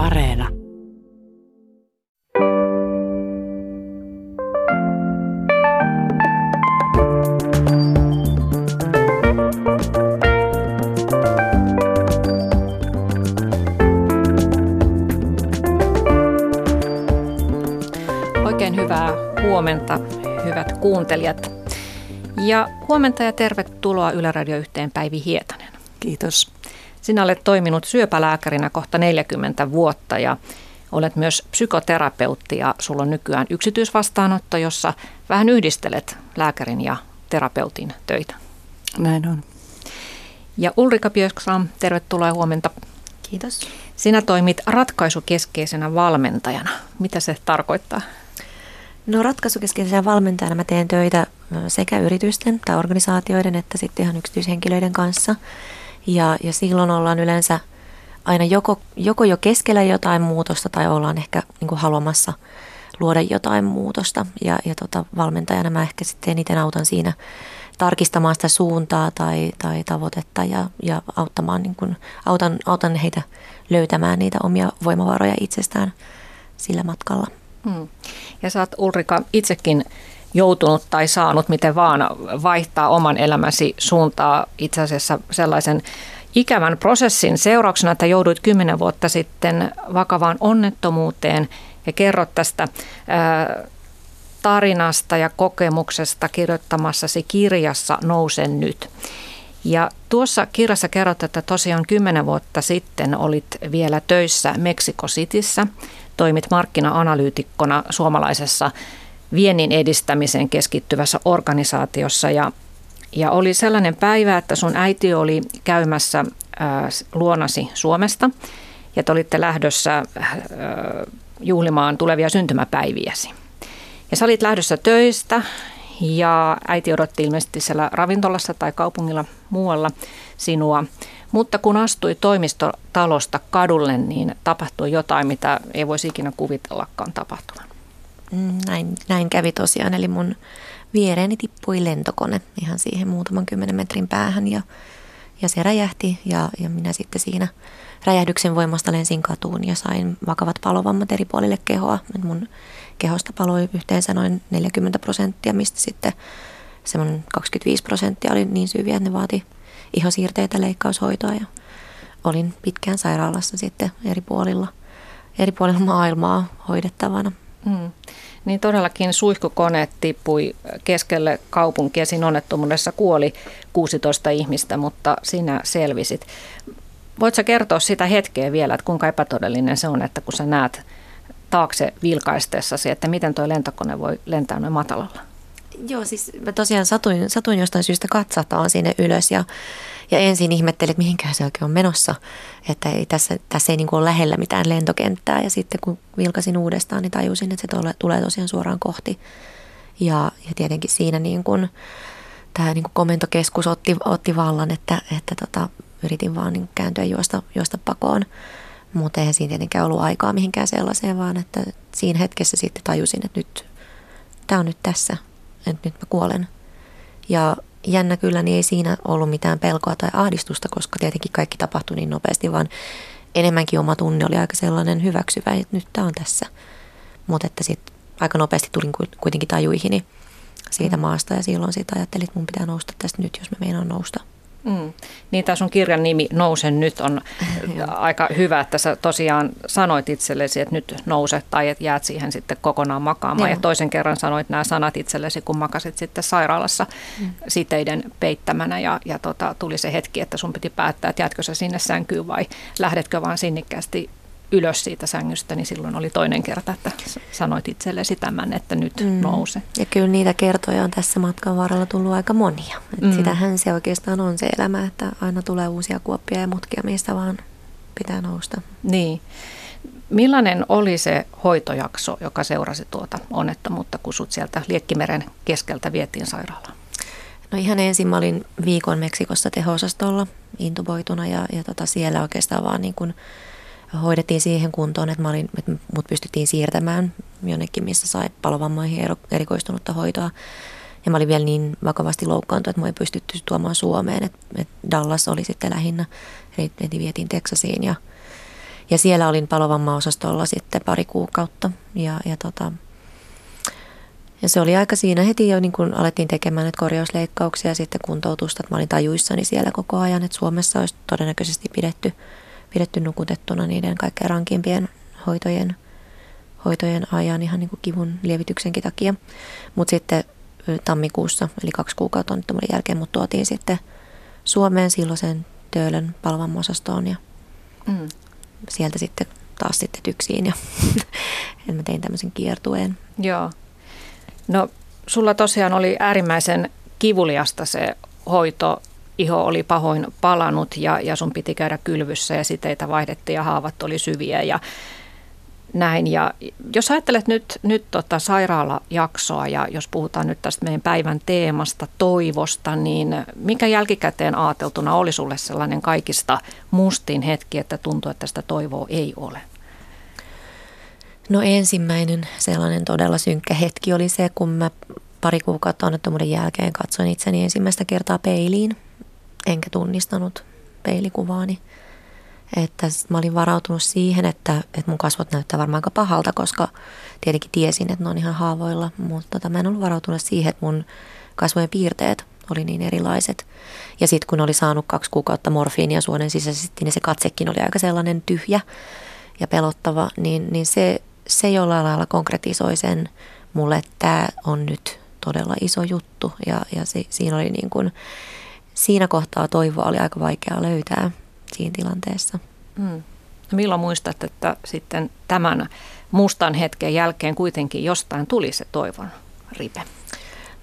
Areena. Oikein hyvää huomenta, hyvät kuuntelijat. Ja huomenta ja tervetuloa Yle Radio yhteen Päivi Hietanen. Kiitos. Sinä olet toiminut syöpälääkärinä kohta 40 vuotta ja olet myös psykoterapeutti ja sulla on nykyään yksityisvastaanotto, jossa vähän yhdistelet lääkärin ja terapeutin töitä. Näin on. Ja Ulrika Björksam, tervetuloa ja huomenta. Kiitos. Sinä toimit ratkaisukeskeisenä valmentajana. Mitä se tarkoittaa? No ratkaisukeskeisenä valmentajana mä teen töitä sekä yritysten tai organisaatioiden että sitten ihan yksityishenkilöiden kanssa. Ja, ja silloin ollaan yleensä aina joko, joko jo keskellä jotain muutosta tai ollaan ehkä niin kuin haluamassa luoda jotain muutosta. Ja, ja tota, valmentajana mä ehkä sitten eniten autan siinä tarkistamaan sitä suuntaa tai, tai tavoitetta ja, ja auttamaan, niin kuin, autan, autan heitä löytämään niitä omia voimavaroja itsestään sillä matkalla. Hmm. Ja sä oot Ulrika itsekin joutunut tai saanut miten vaan vaihtaa oman elämäsi suuntaa itse asiassa sellaisen ikävän prosessin seurauksena, että jouduit kymmenen vuotta sitten vakavaan onnettomuuteen ja kerrot tästä tarinasta ja kokemuksesta kirjoittamassasi kirjassa Nousen nyt. Ja tuossa kirjassa kerrot, että tosiaan kymmenen vuotta sitten olit vielä töissä Meksiko Cityssä, toimit markkina-analyytikkona suomalaisessa viennin edistämiseen keskittyvässä organisaatiossa ja, ja oli sellainen päivä, että sun äiti oli käymässä ää, luonasi Suomesta ja te olitte lähdössä ää, juhlimaan tulevia syntymäpäiviäsi. Ja sä olit lähdössä töistä ja äiti odotti ilmeisesti siellä ravintolassa tai kaupungilla muualla sinua. Mutta kun astui toimistotalosta kadulle, niin tapahtui jotain, mitä ei voisi ikinä kuvitellakaan tapahtuvan. Mm, näin, näin kävi tosiaan, eli mun viereeni tippui lentokone ihan siihen muutaman kymmenen metrin päähän ja, ja se räjähti ja, ja minä sitten siinä räjähdyksen voimasta lensin katuun ja sain vakavat palovammat eri puolille kehoa. Mun kehosta paloi yhteensä noin 40 prosenttia, mistä sitten semmoinen 25 prosenttia oli niin syviä, että ne vaati ihosiirteitä, leikkaushoitoa ja olin pitkään sairaalassa sitten eri puolilla, eri puolilla maailmaa hoidettavana. Mm. Niin todellakin suihkukone tippui keskelle kaupunkia. Siinä onnettomuudessa kuoli 16 ihmistä, mutta sinä selvisit. Voitko kertoa sitä hetkeä vielä, että kuinka epätodellinen se on, että kun sä näet taakse vilkaistessasi, että miten tuo lentokone voi lentää noin matalalla? Joo, siis mä tosiaan satuin, satuin jostain syystä katsataan sinne ylös ja, ja ensin ihmettelin, että mihinkään se oikein on menossa. Että ei, tässä, tässä ei niin kuin ole lähellä mitään lentokenttää ja sitten kun vilkasin uudestaan, niin tajusin, että se tole, tulee tosiaan suoraan kohti. Ja, ja tietenkin siinä niin kuin, tämä niin kuin komentokeskus otti, otti vallan, että, että tota, yritin vaan niin kääntyä juosta, juosta pakoon. Mutta eihän siinä tietenkään ollut aikaa mihinkään sellaiseen, vaan että siinä hetkessä sitten tajusin, että nyt tämä on nyt tässä – että nyt mä kuolen. Ja jännä kyllä, niin ei siinä ollut mitään pelkoa tai ahdistusta, koska tietenkin kaikki tapahtui niin nopeasti, vaan enemmänkin oma tunne oli aika sellainen hyväksyvä, että nyt tämä on tässä. Mutta että sitten aika nopeasti tulin kuitenkin tajuihini siitä mm. maasta ja silloin sitten ajattelin, että mun pitää nousta tästä nyt, jos mä meinaan nousta. Mm. Niin tämä sun kirjan nimi Nousen nyt on aika hyvä, että sä tosiaan sanoit itsellesi, että nyt nouset tai että jäät siihen sitten kokonaan makaamaan. Joo. Ja toisen kerran sanoit nämä sanat itsellesi, kun makasit sitten sairaalassa mm. siteiden peittämänä ja, ja tota, tuli se hetki, että sun piti päättää, että jäätkö sä sinne sänkyyn vai lähdetkö vaan sinnikkäästi ylös siitä sängystä, niin silloin oli toinen kerta, että sanoit itsellesi tämän, että nyt mm. nouse. Ja kyllä niitä kertoja on tässä matkan varrella tullut aika monia. Et mm. Sitähän se oikeastaan on se elämä, että aina tulee uusia kuoppia ja mutkia, mistä vaan pitää nousta. Niin. Millainen oli se hoitojakso, joka seurasi tuota onnettomuutta, kun sut sieltä Liekkimeren keskeltä vietiin sairaalaan? No ihan ensin mä olin viikon Meksikossa teho-osastolla intuboituna ja, ja tota siellä oikeastaan vaan niin kuin – hoidettiin siihen kuntoon, että, mä olin, että mut pystyttiin siirtämään jonnekin, missä sai palovammoihin erikoistunutta hoitoa. Ja mä olin vielä niin vakavasti loukkaantunut, että mä ei pystytty tuomaan Suomeen. Että, että Dallas oli sitten lähinnä, eli vietiin Texasiin. Ja, Ja siellä olin palovammaosastolla sitten pari kuukautta ja, ja tota, ja se oli aika siinä heti jo, niin kun alettiin tekemään näitä korjausleikkauksia ja sitten kuntoutusta, että mä olin tajuissani siellä koko ajan, että Suomessa olisi todennäköisesti pidetty, pidetty nukutettuna niiden kaikkein rankimpien hoitojen, hoitojen ajan ihan niin kuin kivun lievityksenkin takia. Mutta sitten tammikuussa, eli kaksi kuukautta onnettomuuden jälkeen, mut tuotiin sitten Suomeen silloisen Töölön palvammosastoon ja mm. sieltä sitten taas sitten tyksiin ja mä tein tämmöisen kiertueen. Joo. No sulla tosiaan oli äärimmäisen kivuliasta se hoito. Iho oli pahoin palanut ja, ja sun piti käydä kylvyssä ja siteitä vaihdettiin ja haavat oli syviä ja näin. Ja jos ajattelet nyt, nyt tota sairaalajaksoa ja jos puhutaan nyt tästä meidän päivän teemasta, toivosta, niin mikä jälkikäteen ajateltuna oli sulle sellainen kaikista mustin hetki, että tuntuu, että sitä toivoa ei ole? No ensimmäinen sellainen todella synkkä hetki oli se, kun mä pari kuukautta onnettomuuden jälkeen katsoin itseni ensimmäistä kertaa peiliin, enkä tunnistanut peilikuvaani. Että mä olin varautunut siihen, että, että mun kasvot näyttää varmaan aika pahalta, koska tietenkin tiesin, että ne on ihan haavoilla. Mutta tota, mä en ollut varautunut siihen, että mun kasvojen piirteet oli niin erilaiset. Ja sitten kun oli saanut kaksi kuukautta morfiinia suonen sisäisesti, niin se katsekin oli aika sellainen tyhjä ja pelottava. Niin, niin se, se jollain lailla konkretisoi sen mulle, että tämä on nyt todella iso juttu. Ja, ja se, siinä oli niin kuin, siinä kohtaa toivoa oli aika vaikea löytää siinä tilanteessa. Mm. No milloin muistat, että sitten tämän mustan hetken jälkeen kuitenkin jostain tuli se toivon ripe?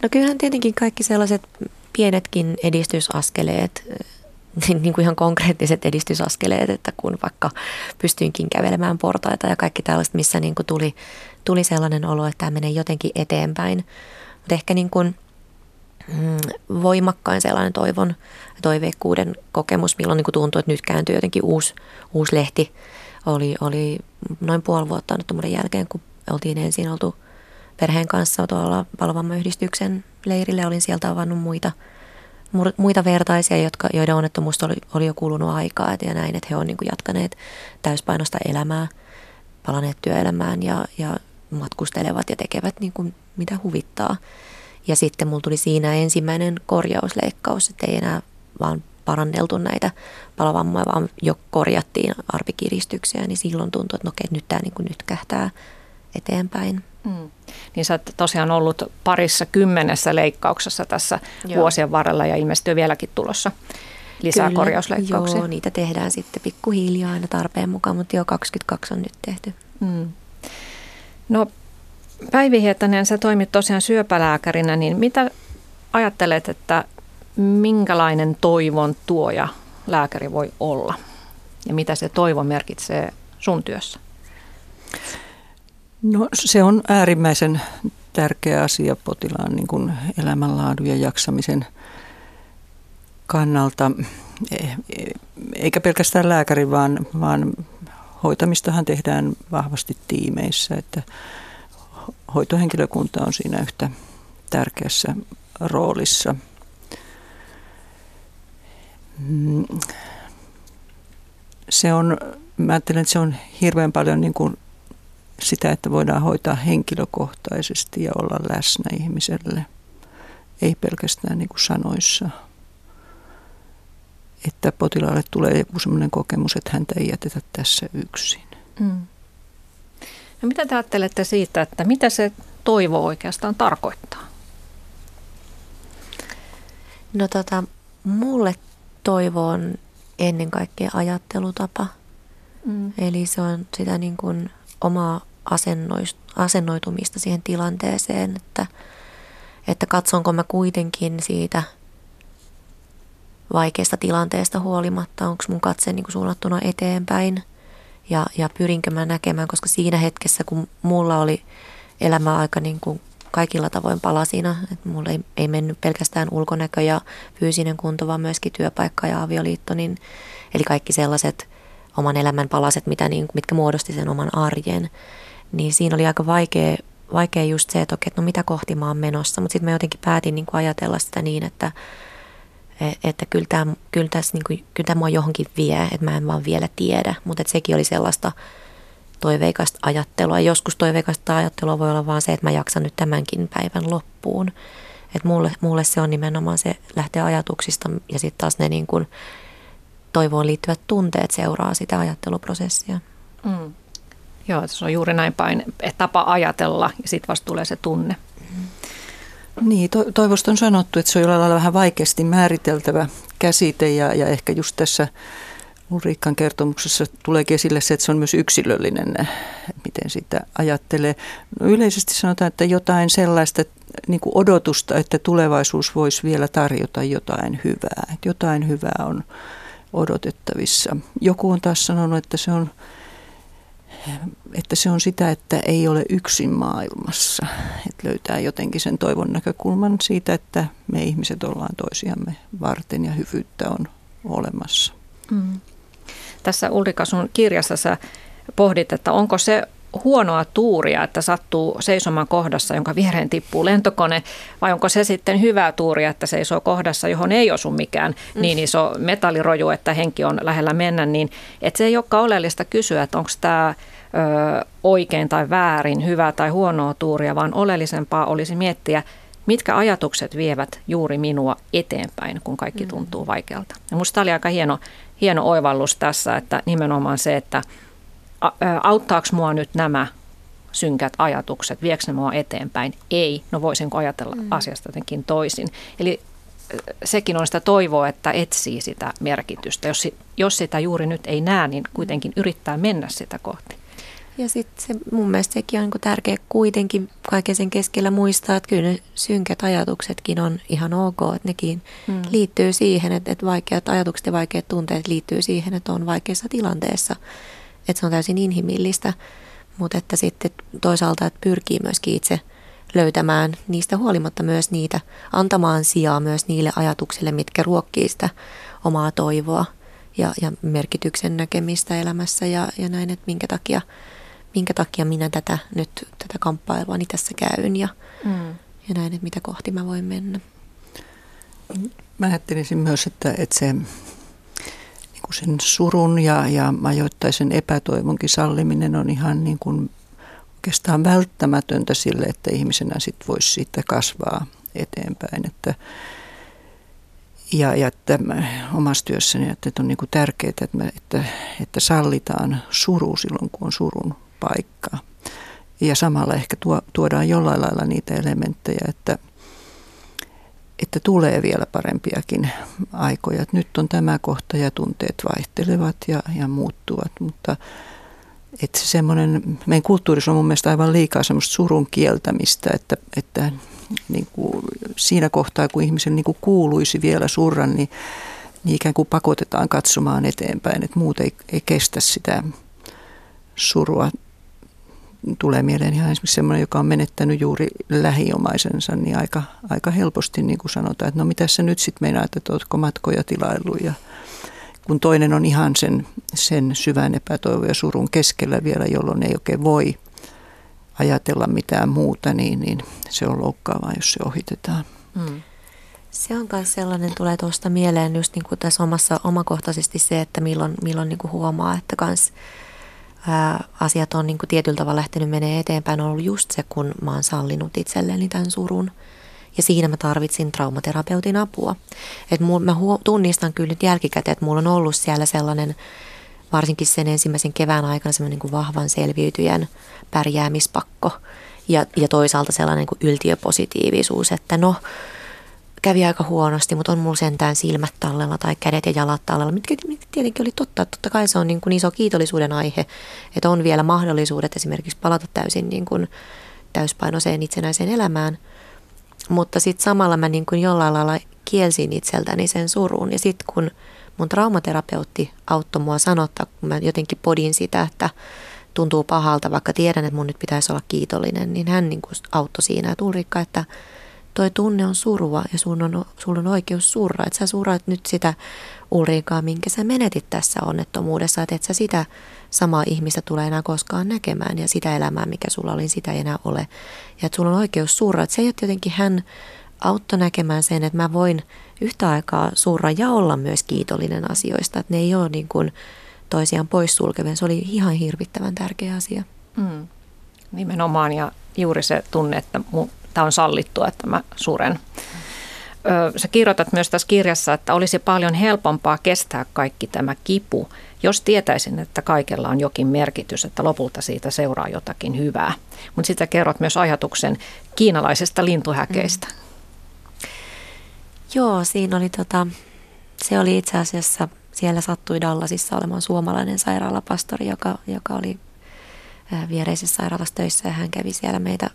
No kyllähän tietenkin kaikki sellaiset pienetkin edistysaskeleet, niin kuin ihan konkreettiset edistysaskeleet, että kun vaikka pystyinkin kävelemään portaita ja kaikki tällaista, missä niin kuin tuli, tuli sellainen olo, että tämä menee jotenkin eteenpäin. Mutta ehkä niin kuin – voimakkain sellainen toivon toiveikkuuden kokemus, milloin niin tuntui, että nyt kääntyy jotenkin uusi, uusi lehti. Oli, oli noin puoli vuotta annettomuuden jälkeen, kun oltiin ensin oltu perheen kanssa tuolla Palvamma-yhdistyksen leirille. Olin sieltä avannut muita, muita vertaisia, jotka, joiden onnettomuus oli, oli jo kulunut aikaa ja näin, että he on niin jatkaneet täyspainosta elämää, palaneet työelämään ja, ja matkustelevat ja tekevät niin kuin mitä huvittaa. Ja sitten mulla tuli siinä ensimmäinen korjausleikkaus, että ei enää vaan paranneltu näitä palovammoja, vaan jo korjattiin arpikiristyksiä, niin silloin tuntui, että no okei, nyt tämä niin nyt kähtää eteenpäin. Mm. Niin sä oot tosiaan ollut parissa kymmenessä leikkauksessa tässä joo. vuosien varrella ja ilmestyy vieläkin tulossa lisää Kyllä, korjausleikkauksia. Joo, niitä tehdään sitten pikkuhiljaa aina tarpeen mukaan, mutta jo 22 on nyt tehty. Mm. No Päivi Hietanen, sä toimit tosiaan syöpälääkärinä, niin mitä ajattelet, että minkälainen toivon tuoja lääkäri voi olla? Ja mitä se toivo merkitsee sun työssä? No se on äärimmäisen tärkeä asia potilaan niin kuin elämänlaadun ja jaksamisen kannalta, e, e, eikä pelkästään lääkäri, vaan, vaan hoitamistahan tehdään vahvasti tiimeissä, että hoitohenkilökunta on siinä yhtä tärkeässä roolissa. Mm. Se on, mä ajattelen, että se on hirveän paljon niin kuin sitä, että voidaan hoitaa henkilökohtaisesti ja olla läsnä ihmiselle. Ei pelkästään niin kuin sanoissa. Että potilaalle tulee joku sellainen kokemus, että häntä ei jätetä tässä yksin. Mm. No mitä te ajattelette siitä, että mitä se toivo oikeastaan tarkoittaa? No tota, mulle toivo on ennen kaikkea ajattelutapa. Mm. Eli se on sitä niin kuin omaa asennoitumista siihen tilanteeseen, että, että katsonko mä kuitenkin siitä vaikeasta tilanteesta huolimatta, onko mun katse niin kuin suunnattuna eteenpäin – ja, ja pyrinkö mä näkemään, koska siinä hetkessä, kun mulla oli elämä aika niin kuin kaikilla tavoin palasina, että mulla ei, ei mennyt pelkästään ulkonäkö ja fyysinen kunto, vaan myöskin työpaikka ja avioliitto, niin, eli kaikki sellaiset oman elämän palaset, mitä niin, mitkä muodosti sen oman arjen, niin siinä oli aika vaikea, vaikea just se, että okei, no mitä kohti mä oon menossa, mutta sitten mä jotenkin päätin niin kuin ajatella sitä niin, että, että kyllä tämä, kyllä, tässä, niin kuin, kyllä tämä mua johonkin vie, että mä en vaan vielä tiedä, mutta että sekin oli sellaista toiveikasta ajattelua. Joskus toiveikasta ajattelua voi olla vaan se, että mä jaksan nyt tämänkin päivän loppuun. Että mulle, mulle se on nimenomaan se lähtee ajatuksista ja sitten taas ne niin kuin toivoon liittyvät tunteet seuraa sitä ajatteluprosessia. Mm. Joo, se on juuri näin päin, että tapa ajatella ja sitten vasta tulee se tunne. Niin, to, toivosta on sanottu, että se on jollain lailla vähän vaikeasti määriteltävä käsite ja, ja ehkä just tässä Ulriikkan kertomuksessa tulee esille se, että se on myös yksilöllinen, miten sitä ajattelee. No yleisesti sanotaan, että jotain sellaista niin kuin odotusta, että tulevaisuus voisi vielä tarjota jotain hyvää. Että jotain hyvää on odotettavissa. Joku on taas sanonut, että se on että se on sitä, että ei ole yksin maailmassa. Että löytää jotenkin sen toivon näkökulman siitä, että me ihmiset ollaan toisiamme varten ja hyvyyttä on olemassa. Mm. Tässä Ulrika sun kirjassa sä pohdit, että onko se huonoa tuuria, että sattuu seisomaan kohdassa, jonka viereen tippuu lentokone, vai onko se sitten hyvää tuuria, että seisoo kohdassa, johon ei osu mikään mm. niin iso metalliroju, että henki on lähellä mennä, niin että se ei olekaan oleellista kysyä, että onko tämä ö, oikein tai väärin, hyvää tai huonoa tuuria, vaan oleellisempaa olisi miettiä, mitkä ajatukset vievät juuri minua eteenpäin, kun kaikki mm. tuntuu vaikealta. Ja minusta oli aika hieno, hieno oivallus tässä, että nimenomaan se, että auttaako mua nyt nämä synkät ajatukset, viekö ne mua eteenpäin? Ei, no voisinko ajatella mm. asiasta jotenkin toisin. Eli sekin on sitä toivoa, että etsii sitä merkitystä. Jos, jos sitä juuri nyt ei näe, niin kuitenkin yrittää mennä sitä kohti. Ja sitten se, mun mielestä sekin on niin tärkeä kuitenkin kaiken sen keskellä muistaa, että kyllä ne synkät ajatuksetkin on ihan ok, että nekin mm. liittyy siihen, että, että vaikeat ajatukset ja vaikeat tunteet liittyy siihen, että on vaikeassa tilanteessa. Että se on täysin inhimillistä, mutta että sitten toisaalta että pyrkii myöskin itse löytämään niistä huolimatta myös niitä, antamaan sijaa myös niille ajatuksille, mitkä ruokkii sitä omaa toivoa ja, ja merkityksen näkemistä elämässä ja, ja näin, että minkä takia – minkä takia minä tätä nyt, tätä kamppailua niin tässä käyn ja, mm. ja näin, että mitä kohti mä voin mennä. Mä ajattelisin myös, että, että se niin kuin sen surun ja, ja ajoittaisen epätoivonkin salliminen on ihan niin kuin oikeastaan välttämätöntä sille, että ihmisenä sit voisi siitä kasvaa eteenpäin. Että, ja, ja että omassa työssäni että on niin kuin tärkeää, että, että, että sallitaan suru silloin, kun on surun paikkaa. Ja samalla ehkä tuo, tuodaan jollain lailla niitä elementtejä, että, että tulee vielä parempiakin aikoja. Että nyt on tämä kohta ja tunteet vaihtelevat ja, ja muuttuvat, mutta että se semmoinen, meidän kulttuurissa on mun mielestä aivan liikaa semmoista surun kieltämistä, että, että niin kuin siinä kohtaa, kun ihmisen niin kuin kuuluisi vielä surra, niin, niin ikään kuin pakotetaan katsomaan eteenpäin, että muut ei, ei kestä sitä surua tulee mieleen ihan esimerkiksi sellainen, joka on menettänyt juuri lähiomaisensa, niin aika, aika helposti niin kuin sanotaan, että no mitä se nyt sitten meinaa, että oletko matkoja tilaillut ja kun toinen on ihan sen, sen syvän epätoivon ja surun keskellä vielä, jolloin ei oikein voi ajatella mitään muuta, niin, niin se on loukkaavaa, jos se ohitetaan. Hmm. Se on myös sellainen, tulee tuosta mieleen just niin kuin tässä omassa omakohtaisesti se, että milloin, milloin niin kuin huomaa, että kans ää, asiat on niin kuin tietyllä tavalla lähtenyt menee eteenpäin, on ollut just se, kun mä oon sallinut itselleni tämän surun. Ja siinä mä tarvitsin traumaterapeutin apua. Et mul, mä huo, tunnistan kyllä nyt jälkikäteen, että mulla on ollut siellä sellainen, varsinkin sen ensimmäisen kevään aikana semmoinen niin kuin vahvan selviytyjän pärjäämispakko. Ja, ja toisaalta sellainen niin kuin yltiöpositiivisuus, että no, kävi aika huonosti, mutta on mulla sentään silmät tallella tai kädet ja jalat tallella, mitkä, mitkä tietenkin oli totta. Totta kai se on niin kuin iso kiitollisuuden aihe, että on vielä mahdollisuudet esimerkiksi palata täysin niin kuin täyspainoiseen itsenäiseen elämään. Mutta sitten samalla mä niin kuin jollain lailla kielsin itseltäni sen surun. Ja sitten kun mun traumaterapeutti auttoi mua sanottaa, kun mä jotenkin podin sitä, että tuntuu pahalta, vaikka tiedän, että mun nyt pitäisi olla kiitollinen, niin hän niin kuin auttoi siinä, että Ulrikka, että – toi tunne on surua ja sun on, sulla on oikeus surra. Että sä surraat nyt sitä Ulriikaa, minkä sä menetit tässä onnettomuudessa, että et sä sitä samaa ihmistä tulee enää koskaan näkemään ja sitä elämää, mikä sulla oli, sitä ei enää ole. Ja että sulla on oikeus surra. Että se, että jotenkin hän auttoi näkemään sen, että mä voin yhtä aikaa surra ja olla myös kiitollinen asioista. Että ne ei ole niin kuin toisiaan poissulkevia. Se oli ihan hirvittävän tärkeä asia. Mm. Nimenomaan ja juuri se tunne, että tämä on sallittua, että mä suren. Sä kirjoitat myös tässä kirjassa, että olisi paljon helpompaa kestää kaikki tämä kipu, jos tietäisin, että kaikella on jokin merkitys, että lopulta siitä seuraa jotakin hyvää. Mutta sitten kerrot myös ajatuksen kiinalaisesta lintuhäkeistä. Mm. Joo, siinä oli tota, se oli itse asiassa, siellä sattui Dallasissa olemaan suomalainen sairaalapastori, joka, joka oli viereisessä sairaalassa töissä ja hän kävi siellä meitä,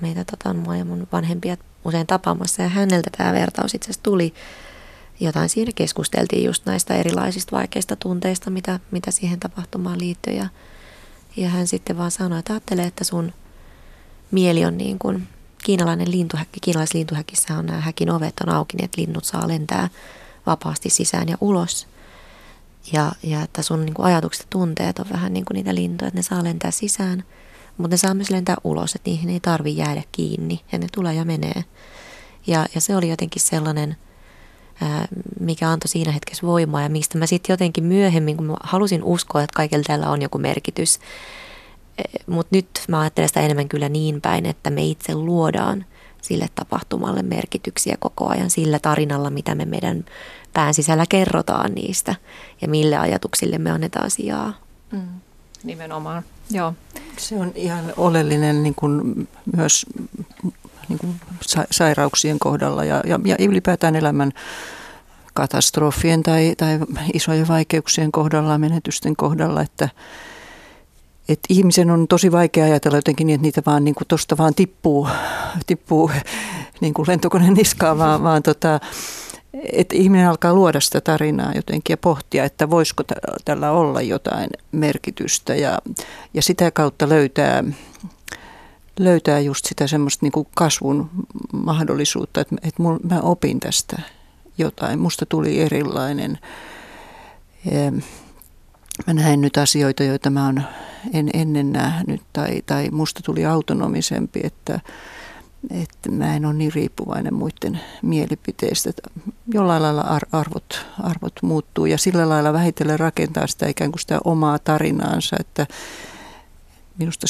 meitä tota, mua ja mun vanhempia usein tapaamassa ja häneltä tämä vertaus itse asiassa tuli. Jotain siinä keskusteltiin just näistä erilaisista vaikeista tunteista, mitä, mitä siihen tapahtumaan liittyy ja, ja hän sitten vaan sanoi, että ajattele, että sun mieli on niin kuin kiinalainen lintuhäkki. Kiinalaislintuhäkissä on nämä häkin ovet on auki, niin että linnut saa lentää vapaasti sisään ja ulos. Ja, ja että sun niin kuin ajatukset ja tunteet on vähän niin kuin niitä lintuja, että ne saa lentää sisään, mutta ne saa myös lentää ulos, että niihin ei tarvi jäädä kiinni ja ne tulee ja menee. Ja, ja se oli jotenkin sellainen, ää, mikä antoi siinä hetkessä voimaa ja mistä mä sitten jotenkin myöhemmin, kun mä halusin uskoa, että kaikella tällä on joku merkitys, e, mutta nyt mä ajattelen sitä enemmän kyllä niin päin, että me itse luodaan sille tapahtumalle merkityksiä koko ajan sillä tarinalla, mitä me meidän pään sisällä kerrotaan niistä ja mille ajatuksille me annetaan sijaa. Mm, nimenomaan, joo. Se on ihan oleellinen niin kuin myös niin kuin sairauksien kohdalla ja, ja, ja ylipäätään elämän katastrofien tai, tai isojen vaikeuksien kohdalla, menetysten kohdalla, että, että ihmisen on tosi vaikea ajatella jotenkin niin, että niitä vaan niin tuosta vaan tippuu, tippuu niin kuin lentokoneen niskaan, vaan, vaan tota, että ihminen alkaa luoda sitä tarinaa jotenkin ja pohtia, että voisiko tällä olla jotain merkitystä ja, ja sitä kautta löytää, löytää just sitä semmoista niin kuin kasvun mahdollisuutta, että, että mul, mä opin tästä jotain. Musta tuli erilainen. Mä näen nyt asioita, joita mä en ennen nähnyt tai, tai musta tuli autonomisempi, että että mä en ole niin riippuvainen muiden mielipiteistä. Jollain lailla arvot, arvot muuttuu ja sillä lailla vähitellen rakentaa sitä ikään kuin sitä omaa tarinaansa, että minusta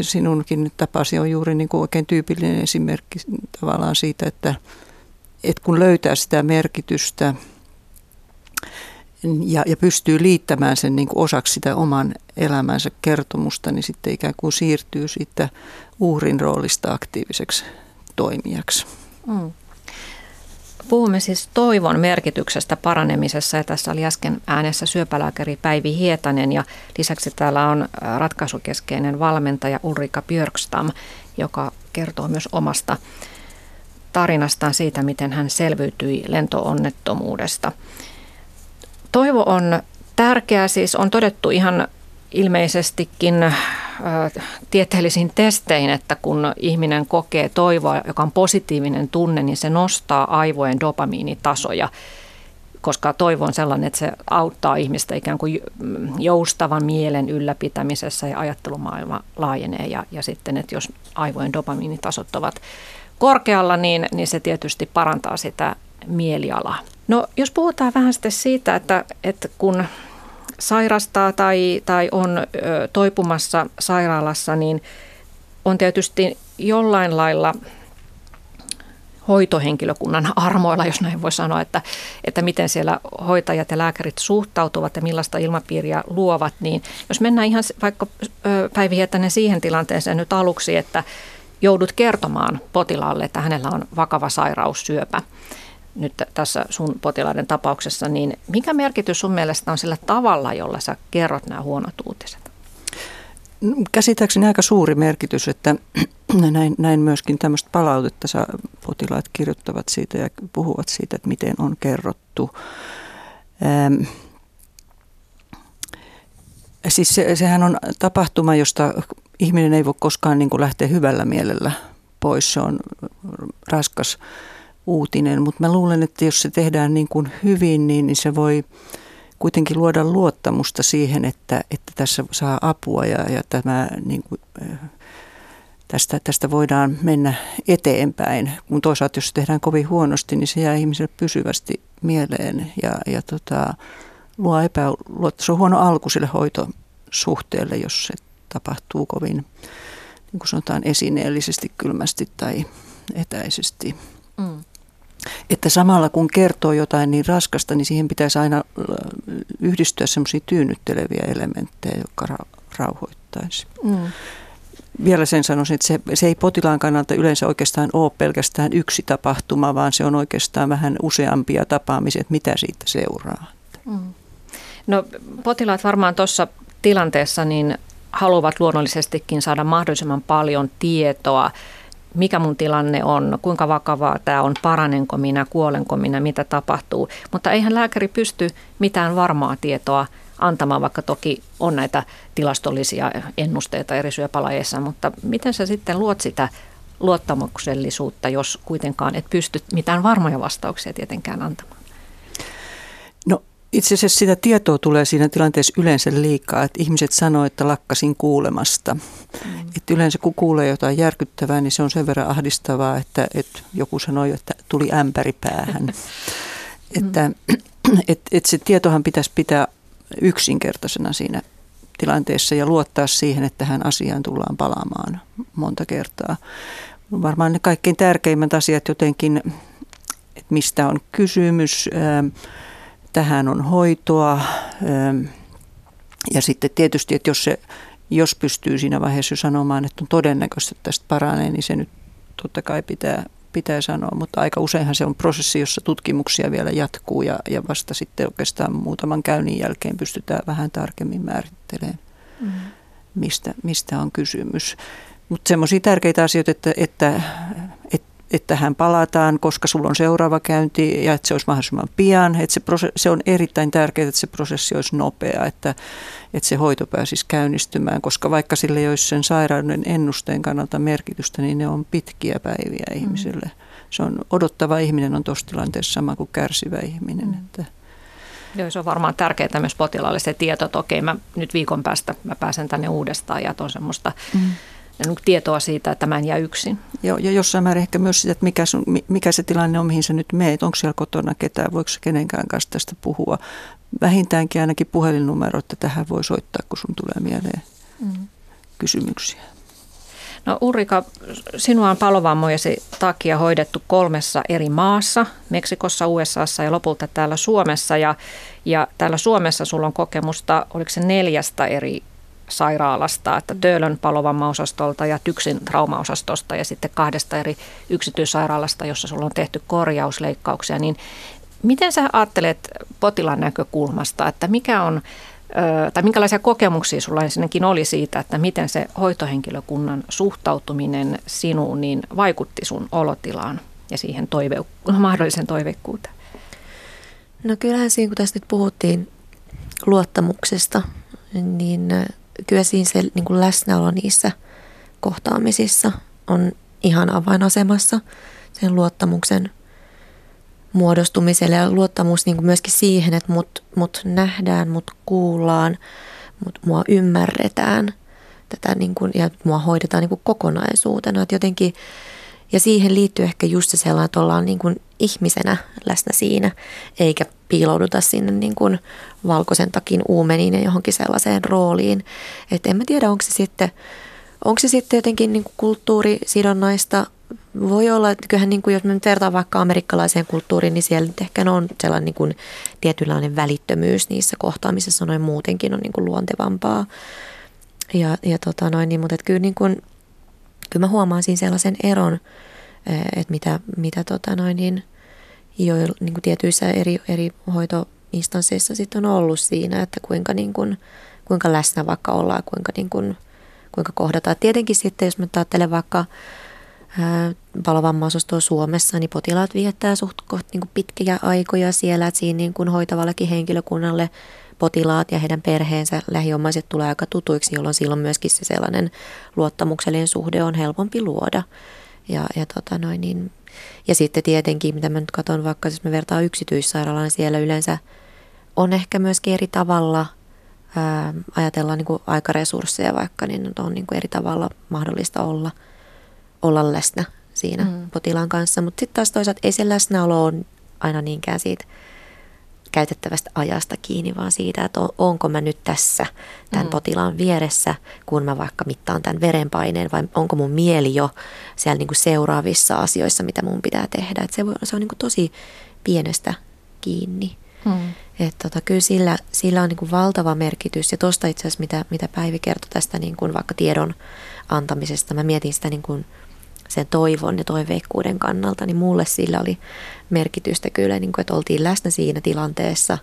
sinunkin tapasi on juuri niin kuin oikein tyypillinen esimerkki tavallaan siitä, että, että kun löytää sitä merkitystä ja, ja pystyy liittämään sen niin kuin osaksi sitä oman elämänsä kertomusta, niin sitten ikään kuin siirtyy siitä uhrin roolista aktiiviseksi toimijaksi. Mm. Puhumme siis toivon merkityksestä paranemisessa ja tässä oli äsken äänessä syöpälääkäri Päivi Hietanen ja lisäksi täällä on ratkaisukeskeinen valmentaja Ulrika Björkstam, joka kertoo myös omasta tarinastaan siitä, miten hän selviytyi lentoonnettomuudesta. Toivo on tärkeä, siis on todettu ihan ilmeisestikin tieteellisiin testein, että kun ihminen kokee toivoa, joka on positiivinen tunne, niin se nostaa aivojen dopamiinitasoja, koska toivo on sellainen, että se auttaa ihmistä ikään kuin joustavan mielen ylläpitämisessä ja ajattelumaailma laajenee. Ja, ja sitten, että jos aivojen dopamiinitasot ovat korkealla, niin, niin se tietysti parantaa sitä mielialaa. No jos puhutaan vähän sitten siitä, että, että kun sairastaa tai, tai on toipumassa sairaalassa, niin on tietysti jollain lailla hoitohenkilökunnan armoilla, jos näin voi sanoa, että, että miten siellä hoitajat ja lääkärit suhtautuvat ja millaista ilmapiiriä luovat, niin jos mennään ihan vaikka Päivi Hietanen siihen tilanteeseen nyt aluksi, että joudut kertomaan potilaalle, että hänellä on vakava sairaus, syöpä, nyt tässä sun potilaiden tapauksessa, niin mikä merkitys sun mielestä on sillä tavalla, jolla sä kerrot nämä huonot uutiset? Käsittääkseni aika suuri merkitys, että näin, näin myöskin tämmöistä palautetta saa, potilaat kirjoittavat siitä ja puhuvat siitä, että miten on kerrottu. Ähm, siis se, sehän on tapahtuma, josta ihminen ei voi koskaan niin kuin lähteä hyvällä mielellä pois. Se on raskas uutinen, mutta mä luulen, että jos se tehdään niin kuin hyvin, niin, niin se voi kuitenkin luoda luottamusta siihen, että, että tässä saa apua ja, ja tämä, niin kuin, tästä, tästä voidaan mennä eteenpäin. Kun toisaalta jos se tehdään kovin huonosti, niin se jää ihmiselle pysyvästi mieleen ja, ja tota, luo epäluottamus. Se on huono alku sille hoitosuhteelle, jos se tapahtuu kovin, niin kuin sanotaan, esineellisesti, kylmästi tai etäisesti. Mm. Että samalla kun kertoo jotain niin raskasta, niin siihen pitäisi aina yhdistyä semmoisia tyynnytteleviä elementtejä, jotka ra- rauhoittaisi. Mm. Vielä sen sanoisin, että se, se ei potilaan kannalta yleensä oikeastaan ole pelkästään yksi tapahtuma, vaan se on oikeastaan vähän useampia tapaamisia, että mitä siitä seuraa. Mm. No potilaat varmaan tuossa tilanteessa niin haluavat luonnollisestikin saada mahdollisimman paljon tietoa mikä mun tilanne on, kuinka vakavaa tämä on, paranenko minä, kuolenko minä, mitä tapahtuu. Mutta eihän lääkäri pysty mitään varmaa tietoa antamaan, vaikka toki on näitä tilastollisia ennusteita eri syöpälajeissa, mutta miten sä sitten luot sitä luottamuksellisuutta, jos kuitenkaan et pysty mitään varmoja vastauksia tietenkään antamaan? Itse asiassa sitä tietoa tulee siinä tilanteessa yleensä liikaa, että ihmiset sanoo, että lakkasin kuulemasta. Mm. Että yleensä kun kuulee jotain järkyttävää, niin se on sen verran ahdistavaa, että, että joku sanoi, että tuli ämpäri päähän. että et, et se tietohan pitäisi pitää yksinkertaisena siinä tilanteessa ja luottaa siihen, että tähän asiaan tullaan palaamaan monta kertaa. Varmaan ne kaikkein tärkeimmät asiat jotenkin, että mistä on kysymys, tähän on hoitoa. Ja sitten tietysti, että jos, se, jos pystyy siinä vaiheessa jo sanomaan, että on todennäköistä, että tästä paranee, niin se nyt totta kai pitää, pitää sanoa. Mutta aika useinhan se on prosessi, jossa tutkimuksia vielä jatkuu ja, ja vasta sitten oikeastaan muutaman käynnin jälkeen pystytään vähän tarkemmin määrittelemään, mm. mistä, mistä on kysymys. Mutta semmoisia tärkeitä asioita, että, että, että että tähän palataan, koska sulla on seuraava käynti ja että se olisi mahdollisimman pian. Että se, prose- se on erittäin tärkeää, että se prosessi olisi nopea, että, että se hoito pääsisi käynnistymään, koska vaikka sille ei olisi sen sairauden ennusteen kannalta merkitystä, niin ne on pitkiä päiviä mm. ihmiselle. Se on odottava ihminen on tuossa tilanteessa sama kuin kärsivä ihminen. Mm. Että. Joo, se on varmaan tärkeää myös potilaalle se tieto, että okei, mä nyt viikon päästä mä pääsen tänne uudestaan ja on semmoista mm tietoa siitä, että mä en jää yksin. Joo, ja jossain määrin ehkä myös sitä, että mikä, sun, mikä se tilanne on, mihin sä nyt meet. Onko siellä kotona ketään, voiko kenenkään kanssa tästä puhua. Vähintäänkin ainakin puhelinnumero, että tähän voi soittaa, kun sun tulee mieleen mm. kysymyksiä. No Ulrika, sinua on palovammojesi takia hoidettu kolmessa eri maassa, Meksikossa, USAssa ja lopulta täällä Suomessa. Ja, ja täällä Suomessa sulla on kokemusta, oliko se neljästä eri sairaalasta, että Töölön palovammaosastolta ja Tyksin traumaosastosta ja sitten kahdesta eri yksityissairaalasta, jossa sulla on tehty korjausleikkauksia, niin miten sä ajattelet potilaan näkökulmasta, että mikä on tai minkälaisia kokemuksia sulla ensinnäkin oli siitä, että miten se hoitohenkilökunnan suhtautuminen sinuun niin vaikutti sun olotilaan ja siihen toive, mahdollisen toiveikkuuteen? No kyllähän siinä, kun tästä nyt puhuttiin luottamuksesta, niin kyllä siinä se niin kuin läsnäolo niissä kohtaamisissa on ihan avainasemassa sen luottamuksen muodostumiselle ja luottamus niin kuin myöskin siihen, että mut, mut nähdään, mut kuullaan, mut mua ymmärretään tätä niin kuin, ja mua hoidetaan niin kuin kokonaisuutena. Että jotenkin ja siihen liittyy ehkä just se sellainen, että ollaan niin kuin ihmisenä läsnä siinä, eikä piilouduta sinne niin kuin valkoisen takin uumeniin ja johonkin sellaiseen rooliin. Että en mä tiedä, onko se sitten, onko se sitten jotenkin niin kuin kulttuurisidonnaista. Voi olla, että kyllähän niin kuin jos me nyt vertaan vaikka amerikkalaiseen kulttuuriin, niin siellä ehkä on sellainen niin kuin tietynlainen välittömyys niissä kohtaamisissa noin muutenkin on niin kuin luontevampaa. Ja, ja tota noin, niin, mutta kyllä niin kuin, kyllä mä huomaan siinä sellaisen eron, että mitä, mitä tota noin, niin, jo niin kuin tietyissä eri, eri hoitoinstansseissa sitten on ollut siinä, että kuinka, niin kuin, kuinka läsnä vaikka ollaan, kuinka, niin kuin, kuinka kohdataan. Tietenkin sitten, jos mä ajattelen vaikka palovammaosastoa Suomessa, niin potilaat viettää suht koht, niin kuin pitkiä aikoja siellä, että siinä niin kuin hoitavallakin henkilökunnalle potilaat ja heidän perheensä, lähiomaiset tulee aika tutuiksi, jolloin silloin myöskin se sellainen luottamuksellinen suhde on helpompi luoda. Ja, ja, tota noin, niin, ja sitten tietenkin, mitä mä nyt katson, vaikka jos me vertaan yksityissairaalaan, niin siellä yleensä on ehkä myöskin eri tavalla, ää, ajatellaan niin kuin aikaresursseja vaikka, niin on niin kuin eri tavalla mahdollista olla olla läsnä siinä mm. potilaan kanssa. Mutta sitten taas toisaalta ei se läsnäolo ole aina niinkään siitä käytettävästä ajasta kiinni, vaan siitä, että on, onko mä nyt tässä tämän mm. potilaan vieressä, kun mä vaikka mittaan tämän verenpaineen, vai onko mun mieli jo siellä niin kuin seuraavissa asioissa, mitä mun pitää tehdä. Et se, voi, se on niin kuin tosi pienestä kiinni. Hmm. Että tota, kyllä sillä, sillä on niin kuin valtava merkitys. Ja tuosta itse asiassa, mitä, mitä Päivi kertoi tästä niin kuin vaikka tiedon antamisesta, mä mietin sitä niin kuin sen toivon ja toiveikkuuden kannalta, niin mulle sillä oli merkitystä kyllä, niin kuin, että oltiin läsnä siinä tilanteessa.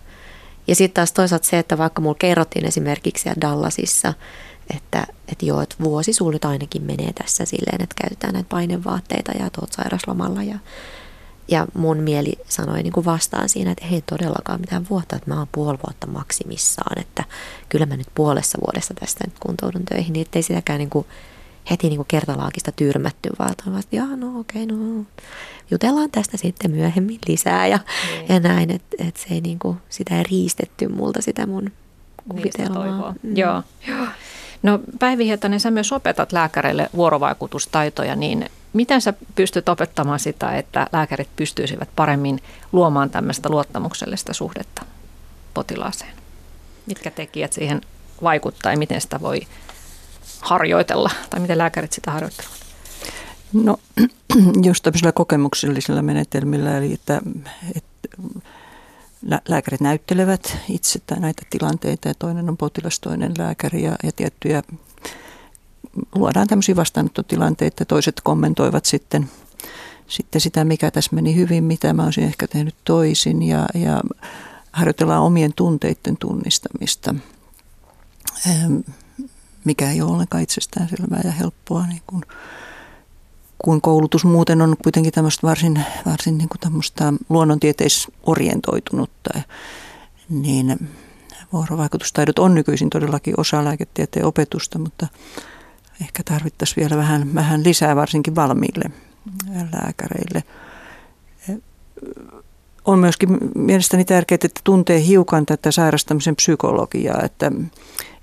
Ja sitten taas toisaalta se, että vaikka mulla kerrottiin esimerkiksi siellä Dallasissa, että, että joo, että vuosi sulle ainakin menee tässä silleen, että käytetään näitä painevaatteita ja tuot sairaslomalla ja ja mun mieli sanoi niin kuin vastaan siinä, että ei todellakaan mitään vuotta, että mä oon puoli vuotta maksimissaan, että kyllä mä nyt puolessa vuodessa tästä nyt kuntoudun töihin, niin ettei sitäkään niin kuin heti niin kuin kertalaakista tyrmätty, vaan että jaa, no okei, okay, no jutellaan tästä sitten myöhemmin lisää ja, mm. ja näin, että, että se ei niin kuin, sitä ei riistetty multa sitä mun kuvitelmaa. Mm. Joo. Joo. No Päivi Hietanen, sä myös opetat lääkäreille vuorovaikutustaitoja, niin miten sä pystyt opettamaan sitä, että lääkärit pystyisivät paremmin luomaan tämmöistä luottamuksellista suhdetta potilaaseen? Mitkä tekijät siihen vaikuttaa ja miten sitä voi harjoitella tai miten lääkärit sitä harjoittelevat? No, just tämmöisillä kokemuksellisilla menetelmillä, eli että, että lääkärit näyttelevät itse näitä tilanteita ja toinen on potilas, toinen lääkäri ja, ja tiettyjä luodaan tämmöisiä vastaanottotilanteita, toiset kommentoivat sitten, sitten sitä, mikä tässä meni hyvin, mitä mä olisin ehkä tehnyt toisin ja, ja harjoitellaan omien tunteiden tunnistamista, ehm, mikä ei ole ollenkaan selvää ja helppoa, niin kuin, kun koulutus muuten on kuitenkin tämmöistä varsin, varsin niin kuin tämmöistä luonnontieteisorjentoitunutta, niin vuorovaikutustaidot on nykyisin todellakin osa lääketieteen opetusta, mutta ehkä tarvittaisiin vielä vähän, vähän lisää varsinkin valmiille lääkäreille. On myöskin mielestäni tärkeää, että tuntee hiukan tätä sairastamisen psykologiaa, että,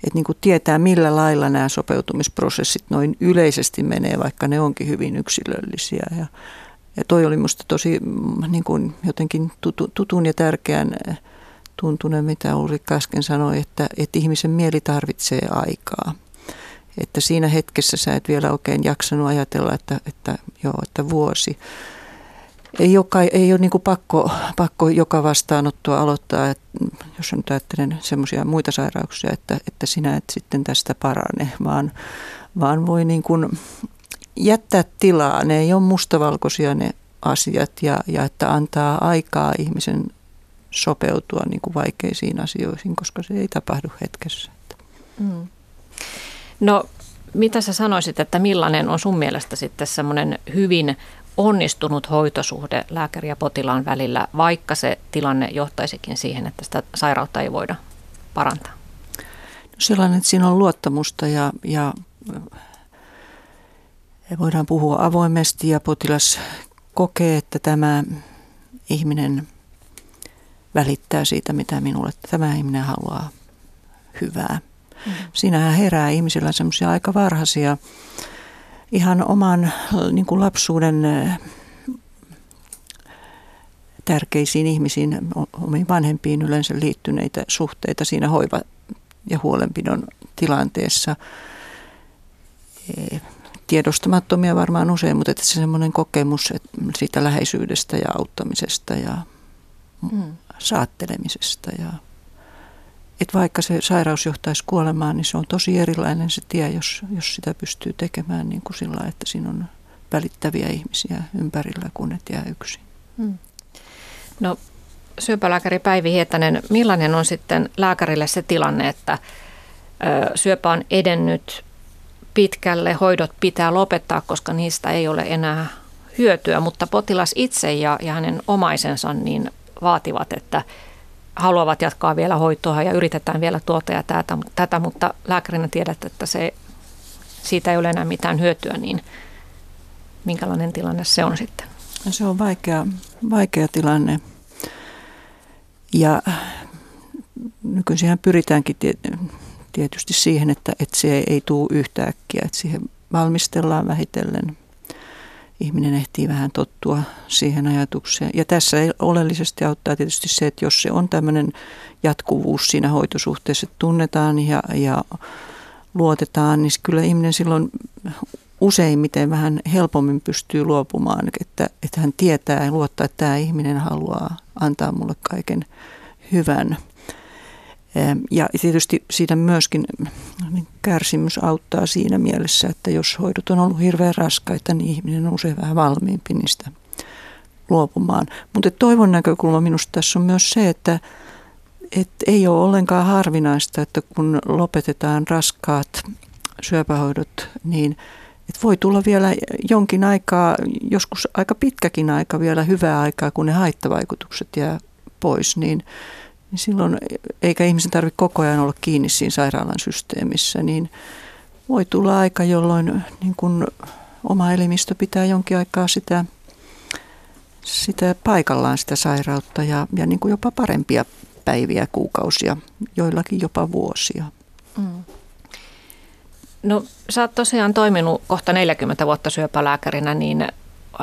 että niin kuin tietää millä lailla nämä sopeutumisprosessit noin yleisesti menee, vaikka ne onkin hyvin yksilöllisiä. Ja, ja toi oli minusta tosi niin kuin jotenkin tutu, tutun ja tärkeän tuntunen, mitä Ulrikka äsken sanoi, että, että ihmisen mieli tarvitsee aikaa – että siinä hetkessä sä et vielä oikein jaksanut ajatella, että, että joo, että vuosi. Ei ole, ei ole niin pakko, pakko joka vastaanottoa aloittaa, että jos nyt ajattelen semmoisia muita sairauksia, että, että sinä et sitten tästä parane, vaan, vaan voi niin kuin jättää tilaa. Ne ei ole mustavalkoisia ne asiat ja, ja että antaa aikaa ihmisen sopeutua niin kuin vaikeisiin asioihin, koska se ei tapahdu hetkessä. Mm. No mitä sä sanoisit, että millainen on sun mielestä sitten semmoinen hyvin onnistunut hoitosuhde lääkäri ja potilaan välillä, vaikka se tilanne johtaisikin siihen, että sitä sairautta ei voida parantaa? No sellainen, että siinä on luottamusta ja, ja voidaan puhua avoimesti ja potilas kokee, että tämä ihminen välittää siitä, mitä minulle tämä ihminen haluaa hyvää. Mm. Siinähän herää ihmisillä semmoisia aika varhaisia, ihan oman niin kuin lapsuuden tärkeisiin ihmisiin, omiin vanhempiin yleensä liittyneitä suhteita siinä hoiva- ja huolenpidon tilanteessa. E, tiedostamattomia varmaan usein, mutta että se semmoinen kokemus siitä läheisyydestä ja auttamisesta ja mm. saattelemisesta ja että vaikka se sairaus johtaisi kuolemaan, niin se on tosi erilainen se tie, jos, jos sitä pystyy tekemään niin kuin sillä, että siinä on välittäviä ihmisiä ympärillä, kun et jää yksin. Hmm. No syöpälääkäri Päivi Hietanen, millainen on sitten lääkärille se tilanne, että ö, syöpä on edennyt pitkälle, hoidot pitää lopettaa, koska niistä ei ole enää hyötyä, mutta potilas itse ja, ja hänen omaisensa niin vaativat, että haluavat jatkaa vielä hoitoa ja yritetään vielä tuota ja tätä, tätä mutta lääkärinä tiedät, että se, siitä ei ole enää mitään hyötyä, niin minkälainen tilanne se on sitten? No se on vaikea, vaikea tilanne. Ja nykyisin pyritäänkin tietysti siihen, että, että se ei tule yhtäkkiä, että siihen valmistellaan vähitellen. Ihminen ehtii vähän tottua siihen ajatukseen. Ja tässä oleellisesti auttaa tietysti se, että jos se on tämmöinen jatkuvuus siinä hoitosuhteessa, että tunnetaan ja, ja luotetaan, niin kyllä ihminen silloin useimmiten vähän helpommin pystyy luopumaan, että, että hän tietää ja luottaa, että tämä ihminen haluaa antaa mulle kaiken hyvän. Ja tietysti siitä myöskin niin kärsimys auttaa siinä mielessä, että jos hoidot on ollut hirveän raskaita, niin ihminen on usein vähän valmiimpi niistä luopumaan. Mutta toivon näkökulma minusta tässä on myös se, että, että ei ole ollenkaan harvinaista, että kun lopetetaan raskaat syöpähoidot, niin että voi tulla vielä jonkin aikaa, joskus aika pitkäkin aika vielä hyvää aikaa, kun ne haittavaikutukset jää pois, niin – niin silloin, eikä ihmisen tarvitse koko ajan olla kiinni siinä sairaalan systeemissä, niin voi tulla aika, jolloin niin kun oma elimistö pitää jonkin aikaa sitä, sitä paikallaan sitä sairautta ja, ja niin kuin jopa parempia päiviä, kuukausia, joillakin jopa vuosia. Mm. No sä oot tosiaan toiminut kohta 40 vuotta syöpälääkärinä, niin äh,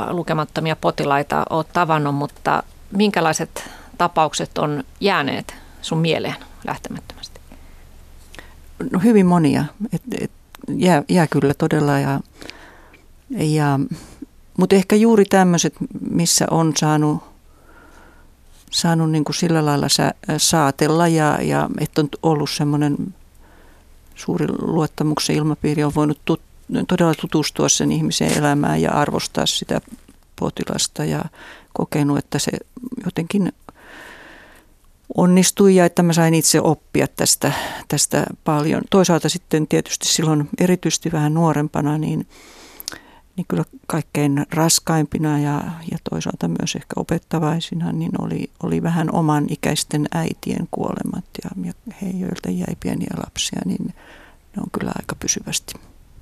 lukemattomia potilaita oot tavannut, mutta minkälaiset tapaukset on jääneet sun mieleen lähtemättömästi? No hyvin monia. Et, et, jää, jää kyllä todella. Ja, ja, mutta ehkä juuri tämmöiset, missä on saanut, saanut niin kuin sillä lailla sä, saatella ja, ja että on ollut semmoinen suuri luottamuksen ilmapiiri, on voinut tut, todella tutustua sen ihmisen elämään ja arvostaa sitä potilasta ja kokenut, että se jotenkin onnistui ja että mä sain itse oppia tästä, tästä paljon. Toisaalta sitten tietysti silloin erityisesti vähän nuorempana, niin, niin kyllä kaikkein raskaimpina ja, ja toisaalta myös ehkä opettavaisina, niin oli, oli vähän oman ikäisten äitien kuolemat ja, ja he, joilta jäi pieniä lapsia, niin ne on kyllä aika pysyvästi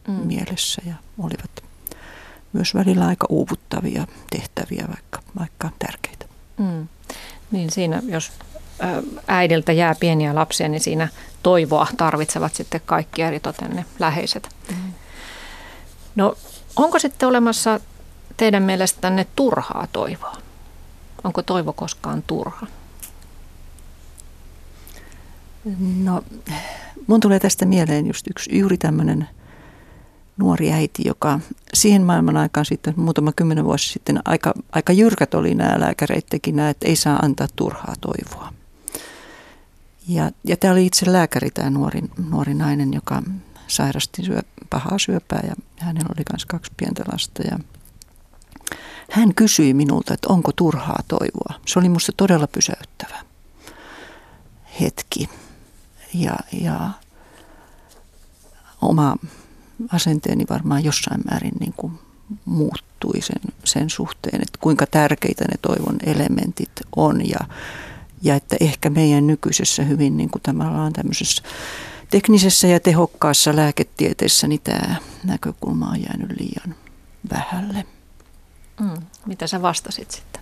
mm. mielessä ja olivat myös välillä aika uuvuttavia tehtäviä, vaikka, vaikka tärkeitä. Mm. Niin siinä, jos äidiltä jää pieniä lapsia, niin siinä toivoa tarvitsevat sitten kaikki eritoten ne läheiset. Mm. No onko sitten olemassa teidän mielestänne turhaa toivoa? Onko toivo koskaan turha? No, mun tulee tästä mieleen just yksi juuri tämmöinen nuori äiti, joka siihen maailman aikaan sitten muutama kymmenen vuosi sitten aika, aika jyrkät oli nämä lääkäreittekin nämä, että ei saa antaa turhaa toivoa. Ja, ja tämä oli itse lääkäri, tämä nuori, nuori nainen, joka sairasti syö, pahaa syöpää ja hänellä oli myös kaksi pientä lasta. Ja hän kysyi minulta, että onko turhaa toivoa. Se oli minusta todella pysäyttävä hetki. Ja, ja oma asenteeni varmaan jossain määrin niin kuin muuttui sen, sen suhteen, että kuinka tärkeitä ne toivon elementit on ja ja että ehkä meidän nykyisessä hyvin niin kuin tavallaan tämmöisessä teknisessä ja tehokkaassa lääketieteessä niin tämä näkökulma on jäänyt liian vähälle. Mm. Mitä sä vastasit sitten?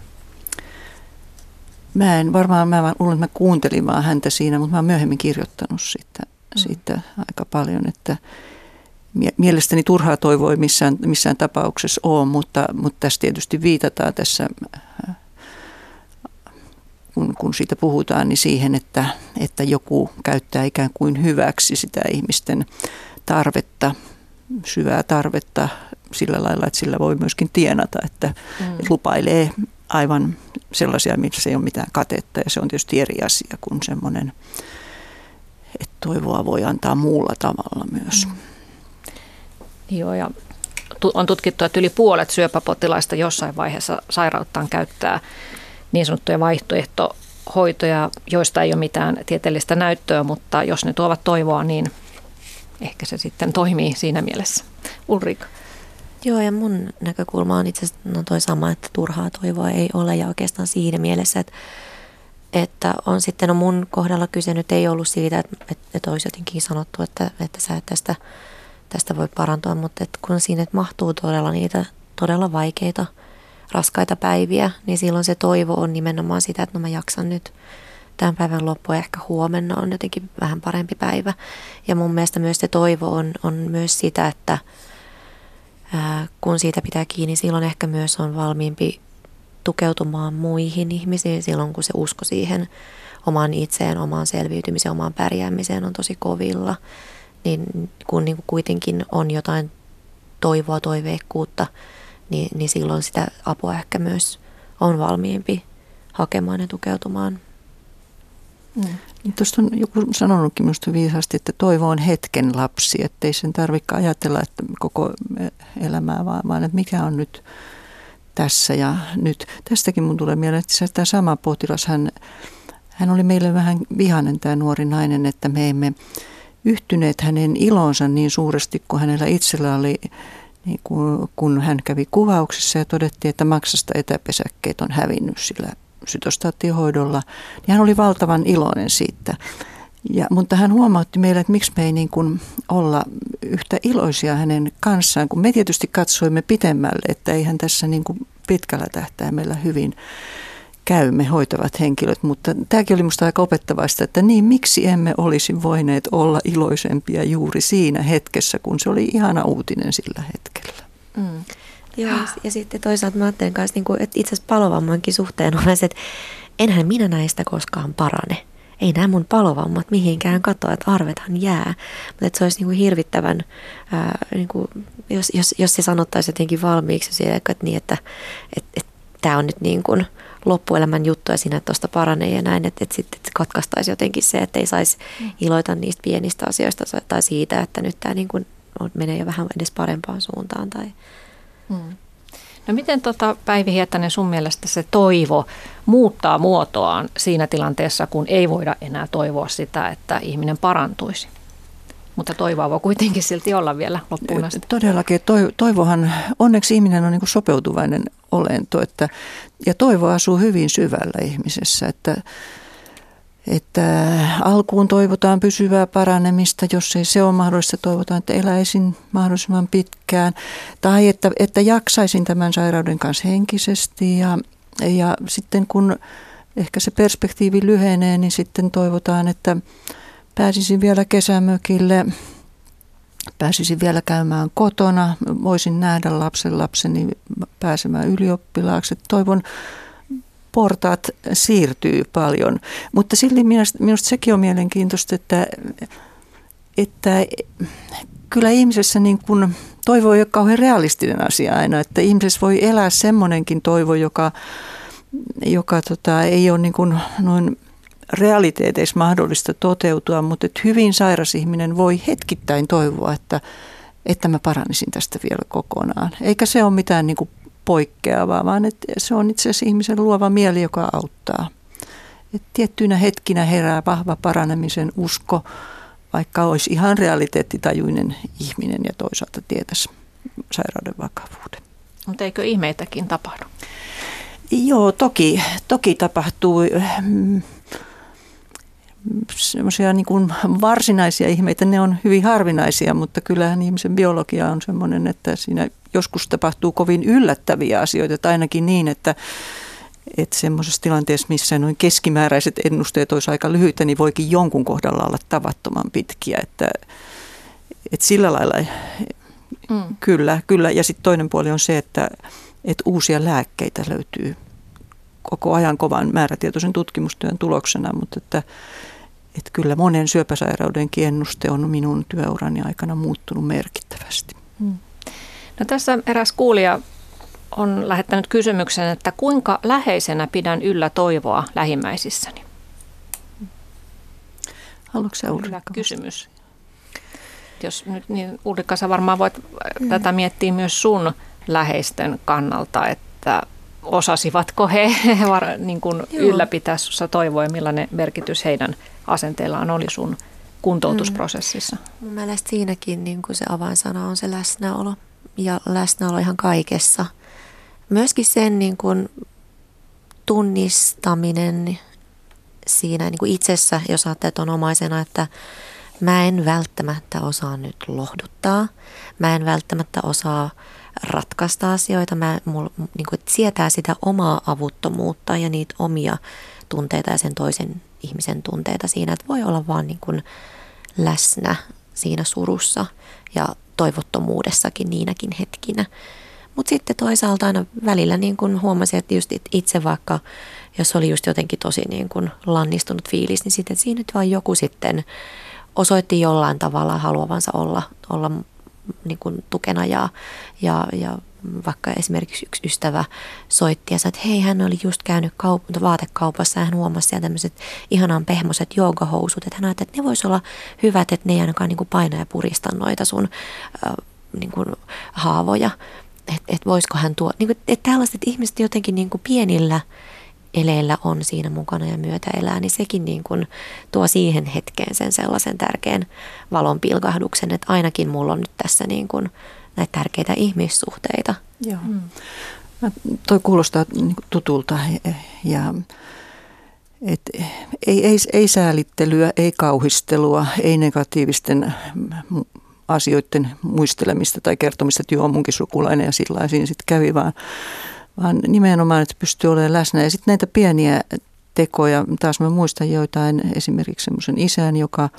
Mä en varmaan, mä luulen, että mä kuuntelin vaan häntä siinä, mutta mä oon myöhemmin kirjoittanut siitä, mm. siitä aika paljon, että mielestäni turhaa toivoa missään, missään tapauksessa ole, mutta, mutta tässä tietysti viitataan tässä kun, siitä puhutaan, niin siihen, että, että joku käyttää ikään kuin hyväksi sitä ihmisten tarvetta, syvää tarvetta sillä lailla, että sillä voi myöskin tienata, että, mm. että lupailee aivan sellaisia, missä ei ole mitään katetta ja se on tietysti eri asia kuin semmoinen, että toivoa voi antaa muulla tavalla myös. Mm. Joo ja on tutkittu, että yli puolet syöpäpotilaista jossain vaiheessa sairauttaan käyttää niin sanottuja vaihtoehtohoitoja, joista ei ole mitään tieteellistä näyttöä, mutta jos ne tuovat toivoa, niin ehkä se sitten toimii siinä mielessä. Ulrika. Joo, ja mun näkökulma on itse asiassa no toi sama, että turhaa toivoa ei ole ja oikeastaan siinä mielessä, että, että on sitten no mun kohdalla kyse nyt ei ollut siitä, että, että, että olisi jotenkin sanottu, että, että sä et tästä, tästä voi parantua, mutta että kun siinä mahtuu todella niitä todella vaikeita – raskaita päiviä, niin silloin se toivo on nimenomaan sitä, että no mä jaksan nyt tämän päivän loppu ehkä huomenna on jotenkin vähän parempi päivä. Ja mun mielestä myös se toivo on, on myös sitä, että kun siitä pitää kiinni, silloin ehkä myös on valmiimpi tukeutumaan muihin ihmisiin silloin, kun se usko siihen omaan itseen, omaan selviytymiseen, omaan pärjäämiseen on tosi kovilla. Niin kun niin kuitenkin on jotain toivoa, toiveikkuutta, niin, niin silloin sitä apua ehkä myös on valmiimpi hakemaan ja tukeutumaan. Mm. Niin tuosta on joku sanonutkin minusta viisaasti, että toivo on hetken lapsi, että ei sen tarvitse ajatella että koko elämää, vaan, vaan että mikä on nyt tässä ja nyt. Tästäkin mun tulee mieleen, että tämä sama potilas, hän, hän oli meille vähän vihainen tämä nuori nainen, että me emme yhtyneet hänen ilonsa niin suuresti kuin hänellä itsellä oli, niin kun, kun hän kävi kuvauksessa ja todettiin, että maksasta etäpesäkkeet on hävinnyt sillä sytostaattiohoidolla, niin hän oli valtavan iloinen siitä. Ja, mutta hän huomautti meille, että miksi me ei niin kuin olla yhtä iloisia hänen kanssaan, kun me tietysti katsoimme pitemmälle, että eihän tässä niin kuin pitkällä tähtäimellä hyvin käymme hoitavat henkilöt, mutta tämäkin oli minusta aika opettavaista, että niin miksi emme olisi voineet olla iloisempia juuri siinä hetkessä, kun se oli ihana uutinen sillä hetkellä. Mm. Joo, ja sitten toisaalta mä ajattelen kanssa, niin kuin, että itse asiassa palovammankin suhteen on se, että enhän minä näistä koskaan parane. Ei nämä mun palovammat mihinkään katoa, että arvethan jää. Mutta että se olisi niin kuin hirvittävän, ää, niin kuin, jos, jos, jos se sanottaisiin jotenkin valmiiksi että, niin, että, että, että tämä on nyt niin kuin loppuelämän juttu ja sinä tuosta paranee ja näin, että, että sitten että katkaistaisi jotenkin se, että ei saisi mm. iloita niistä pienistä asioista tai siitä, että nyt tämä niin kuin menee jo vähän edes parempaan suuntaan tai Hmm. No miten tota, Päivi Hietanen sun mielestä se toivo muuttaa muotoaan siinä tilanteessa, kun ei voida enää toivoa sitä, että ihminen parantuisi? Mutta toivoa voi kuitenkin silti olla vielä loppuun asti. Todellakin. Toivohan, onneksi ihminen on niin sopeutuvainen olento, että, ja toivo asuu hyvin syvällä ihmisessä, että että alkuun toivotaan pysyvää paranemista, jos ei se ole mahdollista, toivotaan, että eläisin mahdollisimman pitkään. Tai että, että jaksaisin tämän sairauden kanssa henkisesti ja, ja sitten kun ehkä se perspektiivi lyhenee, niin sitten toivotaan, että pääsisin vielä kesämökille, pääsisin vielä käymään kotona, voisin nähdä lapsen lapseni pääsemään ylioppilaaksi. Toivon portaat siirtyy paljon. Mutta silti minusta, minusta sekin on mielenkiintoista, että, että kyllä ihmisessä niin kuin toivo ei ole kauhean realistinen asia aina, että ihmisessä voi elää semmoinenkin toivo, joka, joka tota, ei ole niin kuin noin realiteeteissa mahdollista toteutua, mutta että hyvin sairas ihminen voi hetkittäin toivoa, että, että mä paranisin tästä vielä kokonaan. Eikä se ole mitään niin kuin poikkeavaa, vaan että se on itse asiassa ihmisen luova mieli, joka auttaa. Et tiettyinä hetkinä herää vahva paranemisen usko, vaikka olisi ihan realiteettitajuinen ihminen ja toisaalta tietäisi sairauden vakavuuden. Mutta eikö ihmeitäkin tapahdu? Joo, toki, toki tapahtuu. Mm, semmoisia niin kuin varsinaisia ihmeitä, ne on hyvin harvinaisia, mutta kyllähän ihmisen biologia on semmoinen, että siinä joskus tapahtuu kovin yllättäviä asioita, tai ainakin niin, että että semmoisessa tilanteessa, missä noin keskimääräiset ennusteet olisi aika lyhyitä, niin voikin jonkun kohdalla olla tavattoman pitkiä. Että, että sillä lailla mm. kyllä, kyllä. Ja sitten toinen puoli on se, että, että uusia lääkkeitä löytyy koko ajan kovan määrätietoisen tutkimustyön tuloksena, mutta että, että kyllä monen syöpäsairauden ennuste on minun työurani aikana muuttunut merkittävästi. Mm. No tässä eräs kuulija on lähettänyt kysymyksen, että kuinka läheisenä pidän yllä toivoa lähimmäisissäni? Haluatko sä Ulrika? kysymys. Jos nyt, niin Ulrika, sä varmaan voit mm. tätä miettiä myös sun läheisten kannalta, että osasivatko he niin kuin ylläpitää sinussa toivoa ja millainen merkitys heidän asenteellaan oli sun kuntoutusprosessissa? Mm. Mun mielestä siinäkin niin kuin se avainsana on se läsnäolo ja läsnäolo ihan kaikessa. Myöskin sen niin kuin tunnistaminen siinä niin kuin itsessä, jos ajattelet on omaisena, että mä en välttämättä osaa nyt lohduttaa, mä en välttämättä osaa ratkaista asioita, mä mul, niin kuin, sietää sitä omaa avuttomuutta ja niitä omia tunteita ja sen toisen ihmisen tunteita siinä, että voi olla vaan niin kuin läsnä siinä surussa ja toivottomuudessakin niinäkin hetkinä. Mutta sitten toisaalta aina välillä niin kun huomasin, että just itse vaikka, jos oli just jotenkin tosi niin kun lannistunut fiilis, niin sitten siinä nyt vaan joku sitten osoitti jollain tavalla haluavansa olla, olla niin kuin tukena ja, ja, ja vaikka esimerkiksi yksi ystävä soitti ja sanoi, että hei, hän oli just käynyt kaup- vaatekaupassa ja hän huomasi siellä tämmöiset ihanan pehmoiset joogahousut, että hän ajatteli, että ne voisi olla hyvät, että ne ei ainakaan niin kuin paina ja purista noita sun äh, niin kuin haavoja. Että et voisiko hän tuo, niin kuin, että tällaiset ihmiset jotenkin niin kuin pienillä eleillä on siinä mukana ja myötä elää, niin sekin niin kuin tuo siihen hetkeen sen sellaisen tärkeän valon pilkahduksen, että ainakin mulla on nyt tässä niin kuin näitä tärkeitä ihmissuhteita. Joo. Mm. Toi kuulostaa niin tutulta ja et ei, ei, ei säälittelyä, ei kauhistelua, ei negatiivisten asioiden muistelemista tai kertomista, että joo, munkin sukulainen ja sillä siinä sitten kävi, vaan, vaan nimenomaan, että pystyy olemaan läsnä. Ja sitten näitä pieniä tekoja, taas mä muistan joitain, esimerkiksi semmoisen isän, joka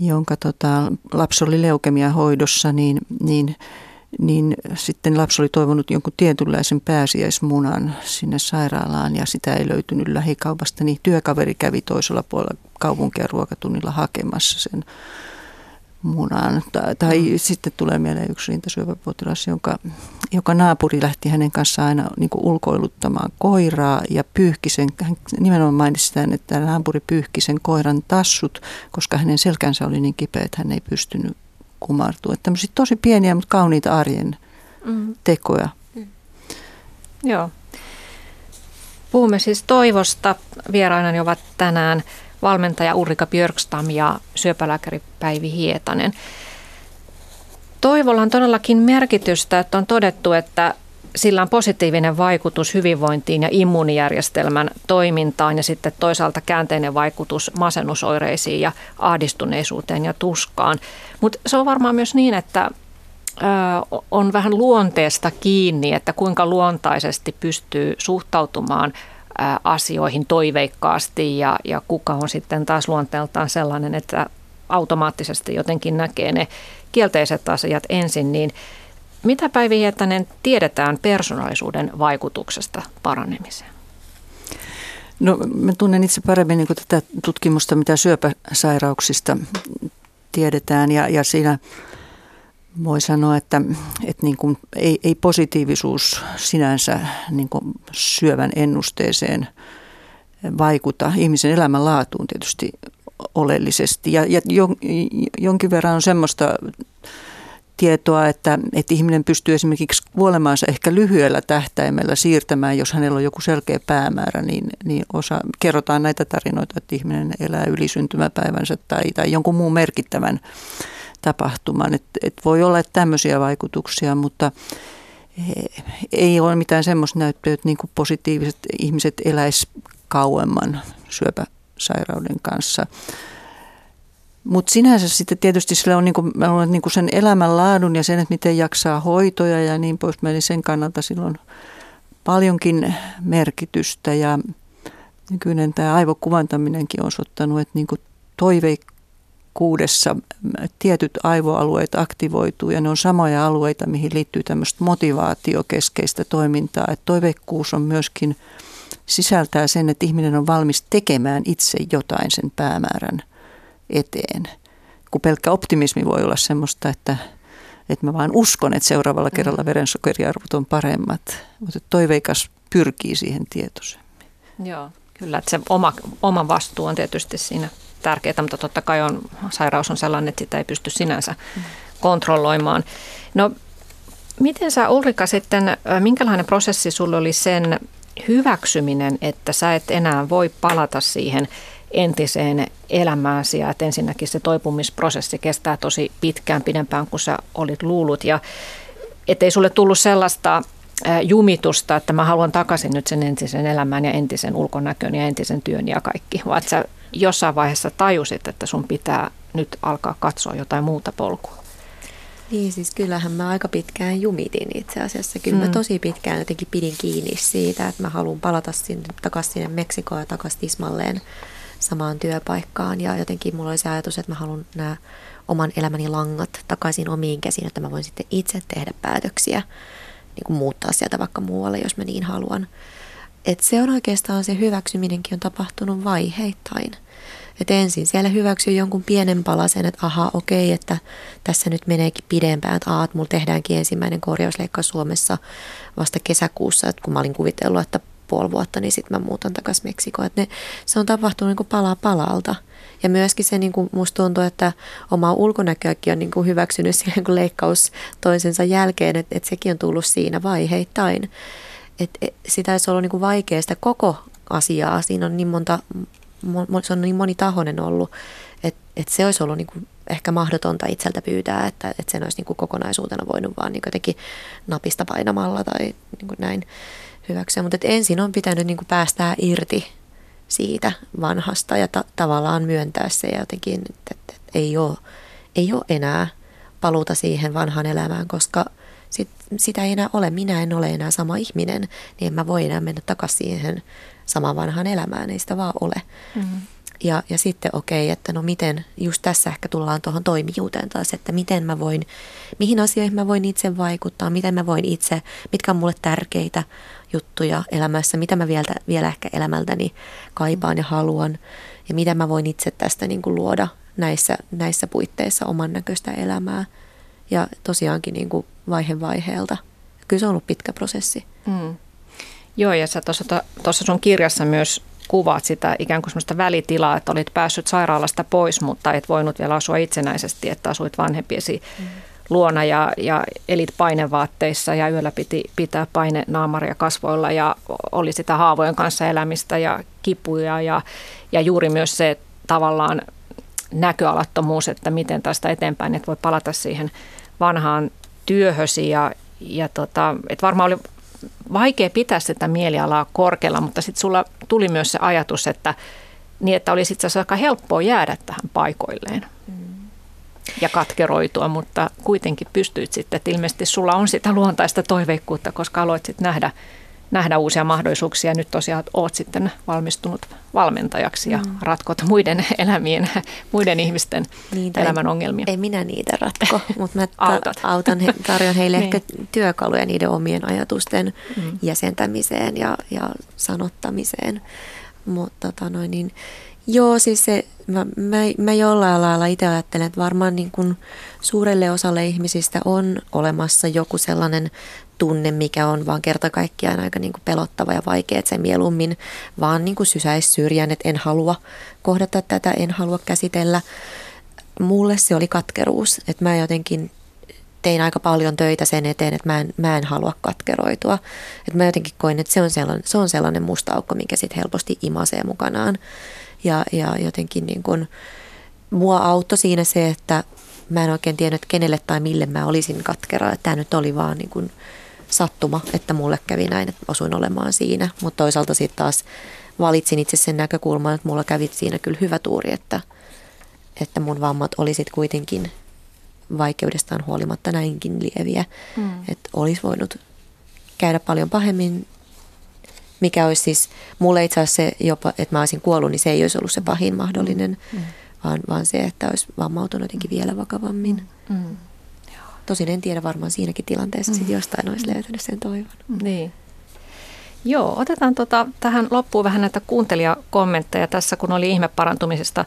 jonka tota, lapsi oli leukemia hoidossa, niin, niin, niin sitten lapsi oli toivonut jonkun tietynlaisen pääsiäismunan sinne sairaalaan ja sitä ei löytynyt lähikaupasta, niin työkaveri kävi toisella puolella kaupunkia ruokatunnilla hakemassa sen munaan. Tai, tai mm. sitten tulee mieleen yksi rintasyöpäpotilas, jonka, joka naapuri lähti hänen kanssaan aina niin ulkoiluttamaan koiraa ja pyyhki sen, hän nimenomaan mainitsi tämän, että naapuri pyyhki sen koiran tassut, koska hänen selkänsä oli niin kipeä, että hän ei pystynyt kumartua. Että tämmöisiä tosi pieniä, mutta kauniita arjen mm. tekoja. Mm. Joo. Puhumme siis toivosta. Vierainani ovat tänään valmentaja Ulrika Björkstam ja syöpälääkäri Päivi Hietanen. Toivolla on todellakin merkitystä, että on todettu, että sillä on positiivinen vaikutus hyvinvointiin ja immuunijärjestelmän toimintaan ja sitten toisaalta käänteinen vaikutus masennusoireisiin ja ahdistuneisuuteen ja tuskaan. Mutta se on varmaan myös niin, että on vähän luonteesta kiinni, että kuinka luontaisesti pystyy suhtautumaan asioihin toiveikkaasti ja, ja kuka on sitten taas luonteeltaan sellainen, että automaattisesti jotenkin näkee ne kielteiset asiat ensin, niin mitä Päivi Hietanen tiedetään persoonallisuuden vaikutuksesta paranemiseen? No mä tunnen itse paremmin niin tätä tutkimusta, mitä syöpäsairauksista tiedetään ja, ja siinä voi sanoa, että, että niin kuin ei, ei positiivisuus sinänsä niin kuin syövän ennusteeseen vaikuta. Ihmisen elämänlaatuun tietysti oleellisesti. Ja, ja jonkin verran on semmoista tietoa, että, että ihminen pystyy esimerkiksi kuolemaansa ehkä lyhyellä tähtäimellä siirtämään, jos hänellä on joku selkeä päämäärä, niin, niin osa, kerrotaan näitä tarinoita, että ihminen elää ylisyntymäpäivänsä tai, tai jonkun muun merkittävän tapahtuman. Et, et voi olla että tämmöisiä vaikutuksia, mutta ei ole mitään semmoista näyttöä, että niin kuin positiiviset ihmiset eläis kauemman syöpäsairauden kanssa. Mutta sinänsä sitten tietysti sillä on, niinku, on niinku sen elämänlaadun ja sen, että miten jaksaa hoitoja ja niin pois. Eli sen kannalta silloin paljonkin merkitystä ja nykyinen tämä aivokuvantaminenkin on osoittanut, että niinku toiveik kuudessa tietyt aivoalueet aktivoituu ja ne on samoja alueita, mihin liittyy tämmöistä motivaatiokeskeistä toimintaa. Että toiveikkuus on myöskin sisältää sen, että ihminen on valmis tekemään itse jotain sen päämäärän eteen. Kun pelkkä optimismi voi olla semmoista, että, että mä vaan uskon, että seuraavalla mm. kerralla verensokeriarvot on paremmat, mutta toiveikas pyrkii siihen tietoisemmin. Joo, kyllä, että se oma, oma vastuu on tietysti siinä tärkeää, mutta totta kai on, sairaus on sellainen, että sitä ei pysty sinänsä kontrolloimaan. No, miten sä Ulrika sitten, minkälainen prosessi sulla oli sen hyväksyminen, että sä et enää voi palata siihen entiseen elämääsi ja että ensinnäkin se toipumisprosessi kestää tosi pitkään pidempään kuin sä olit luullut ja ettei sulle tullut sellaista jumitusta, että mä haluan takaisin nyt sen entisen elämän ja entisen ulkonäkön ja entisen työn ja kaikki, vaan sä jossain vaiheessa tajusit, että sun pitää nyt alkaa katsoa jotain muuta polkua? Niin, siis kyllähän mä aika pitkään jumitin itse asiassa. Kyllä mm. mä tosi pitkään jotenkin pidin kiinni siitä, että mä haluan palata sinne, takaisin sinne Meksikoon ja takaisin Tismalleen samaan työpaikkaan. Ja jotenkin mulla oli se ajatus, että mä haluan nämä oman elämäni langat takaisin omiin käsiin, että mä voin sitten itse tehdä päätöksiä, niin kuin muuttaa sieltä vaikka muualle, jos mä niin haluan. Et se on oikeastaan se hyväksyminenkin on tapahtunut vaiheittain. Et ensin siellä hyväksyy jonkun pienen palasen, että aha, okei, että tässä nyt meneekin pidempään, että aat, mulla tehdäänkin ensimmäinen korjausleikkaus Suomessa vasta kesäkuussa, että kun mä olin kuvitellut, että puoli vuotta, niin sitten mä muutan takaisin Meksikoon. Et ne, se on tapahtunut niin kuin pala palalta. Ja myöskin se, niin kuin musta tuntuu, että oma ulkonäköäkin on niin kuin hyväksynyt siihen kun leikkaus toisensa jälkeen, että, että sekin on tullut siinä vaiheittain. Että et, sitä olisi ollut niin kuin vaikea sitä koko asiaa. Siinä on niin monta, se on niin monitahoinen ollut, että, että se olisi ollut niin kuin ehkä mahdotonta itseltä pyytää, että, että sen olisi niin kuin kokonaisuutena voinut vaan niin jotenkin napista painamalla tai niin kuin näin hyväksyä. Mutta ensin on pitänyt niin kuin päästää irti siitä vanhasta ja ta- tavallaan myöntää se ja jotenkin, että, että, että ei, ole, ei ole enää paluuta siihen vanhaan elämään, koska sit, sitä ei enää ole. Minä en ole enää sama ihminen, niin en mä voi enää mennä takaisin siihen samaan vanhaan elämään, ei sitä vaan ole. Mm-hmm. Ja, ja sitten okei, okay, että no miten, just tässä ehkä tullaan tuohon toimijuuteen taas, että miten mä voin, mihin asioihin mä voin itse vaikuttaa, miten mä voin itse, mitkä on mulle tärkeitä juttuja elämässä, mitä mä vielä, vielä ehkä elämältäni kaipaan ja haluan ja mitä mä voin itse tästä niin kuin luoda näissä, näissä puitteissa oman näköistä elämää. Ja tosiaankin niin kuin vaihe vaiheelta. Kyllä se on ollut pitkä prosessi. Mm. Joo, ja sä tuossa sun kirjassa myös kuvaat sitä ikään kuin sellaista välitilaa, että olit päässyt sairaalasta pois, mutta et voinut vielä asua itsenäisesti, että asuit vanhempiesi mm. luona ja, ja elit painevaatteissa ja yöllä piti pitää paine naamaria kasvoilla ja oli sitä haavojen kanssa elämistä ja kipuja ja, ja juuri myös se tavallaan näköalattomuus, että miten tästä eteenpäin, että voi palata siihen vanhaan työhösi ja, ja tota, että varmaan oli vaikea pitää sitä mielialaa korkealla, mutta sitten sulla tuli myös se ajatus, että niin, että olisi itse asiassa aika helppoa jäädä tähän paikoilleen mm. ja katkeroitua, mutta kuitenkin pystyit sitten, että ilmeisesti sulla on sitä luontaista toiveikkuutta, koska aloit sitten nähdä nähdä uusia mahdollisuuksia. Nyt tosiaan olet sitten valmistunut valmentajaksi ja mm. ratkot muiden elämien, muiden ihmisten niitä elämän ongelmia. Ei, minä niitä ratko, mutta mä ta- autan, he, tarjon heille niin. ehkä työkaluja niiden omien ajatusten mm. jäsentämiseen ja, ja sanottamiseen. Mutta tota noin, niin, joo, siis se, mä, mä, mä jollain lailla itse ajattelen, että varmaan niin kuin suurelle osalle ihmisistä on olemassa joku sellainen tunne, mikä on vaan kerta kaikkiaan aika niin kuin pelottava ja vaikea, että se mieluummin vaan niin kuin sysäisi syrjään, että en halua kohdata tätä, en halua käsitellä. Mulle se oli katkeruus, että mä jotenkin tein aika paljon töitä sen eteen, että mä en, mä en halua katkeroitua. Että mä jotenkin koin, että se on sellainen, se on sellainen musta aukko, mikä sitten helposti imasee mukanaan. Ja, ja jotenkin niin kuin, mua auttoi siinä se, että mä en oikein tiennyt, että kenelle tai mille mä olisin katkera. Tämä nyt oli vaan niin kuin sattuma, että mulle kävi näin, että osuin olemaan siinä. Mutta toisaalta sitten taas valitsin itse sen näkökulman, että mulla kävi siinä kyllä hyvä tuuri, että, että mun vammat olisit kuitenkin vaikeudestaan huolimatta näinkin lieviä. Mm. Että olisi voinut käydä paljon pahemmin, mikä olisi siis, mulle itse asiassa se jopa, että mä olisin kuollut, niin se ei olisi ollut se pahin mahdollinen, mm. vaan, vaan se, että olisi vammautunut jotenkin vielä vakavammin. Mm. Tosin en tiedä varmaan siinäkin tilanteessa mm. sitten jostain olisi löytänyt sen toivon. Mm. Niin. Joo, otetaan tota, tähän loppuun vähän näitä kuuntelijakommentteja tässä, kun oli ihme parantumisesta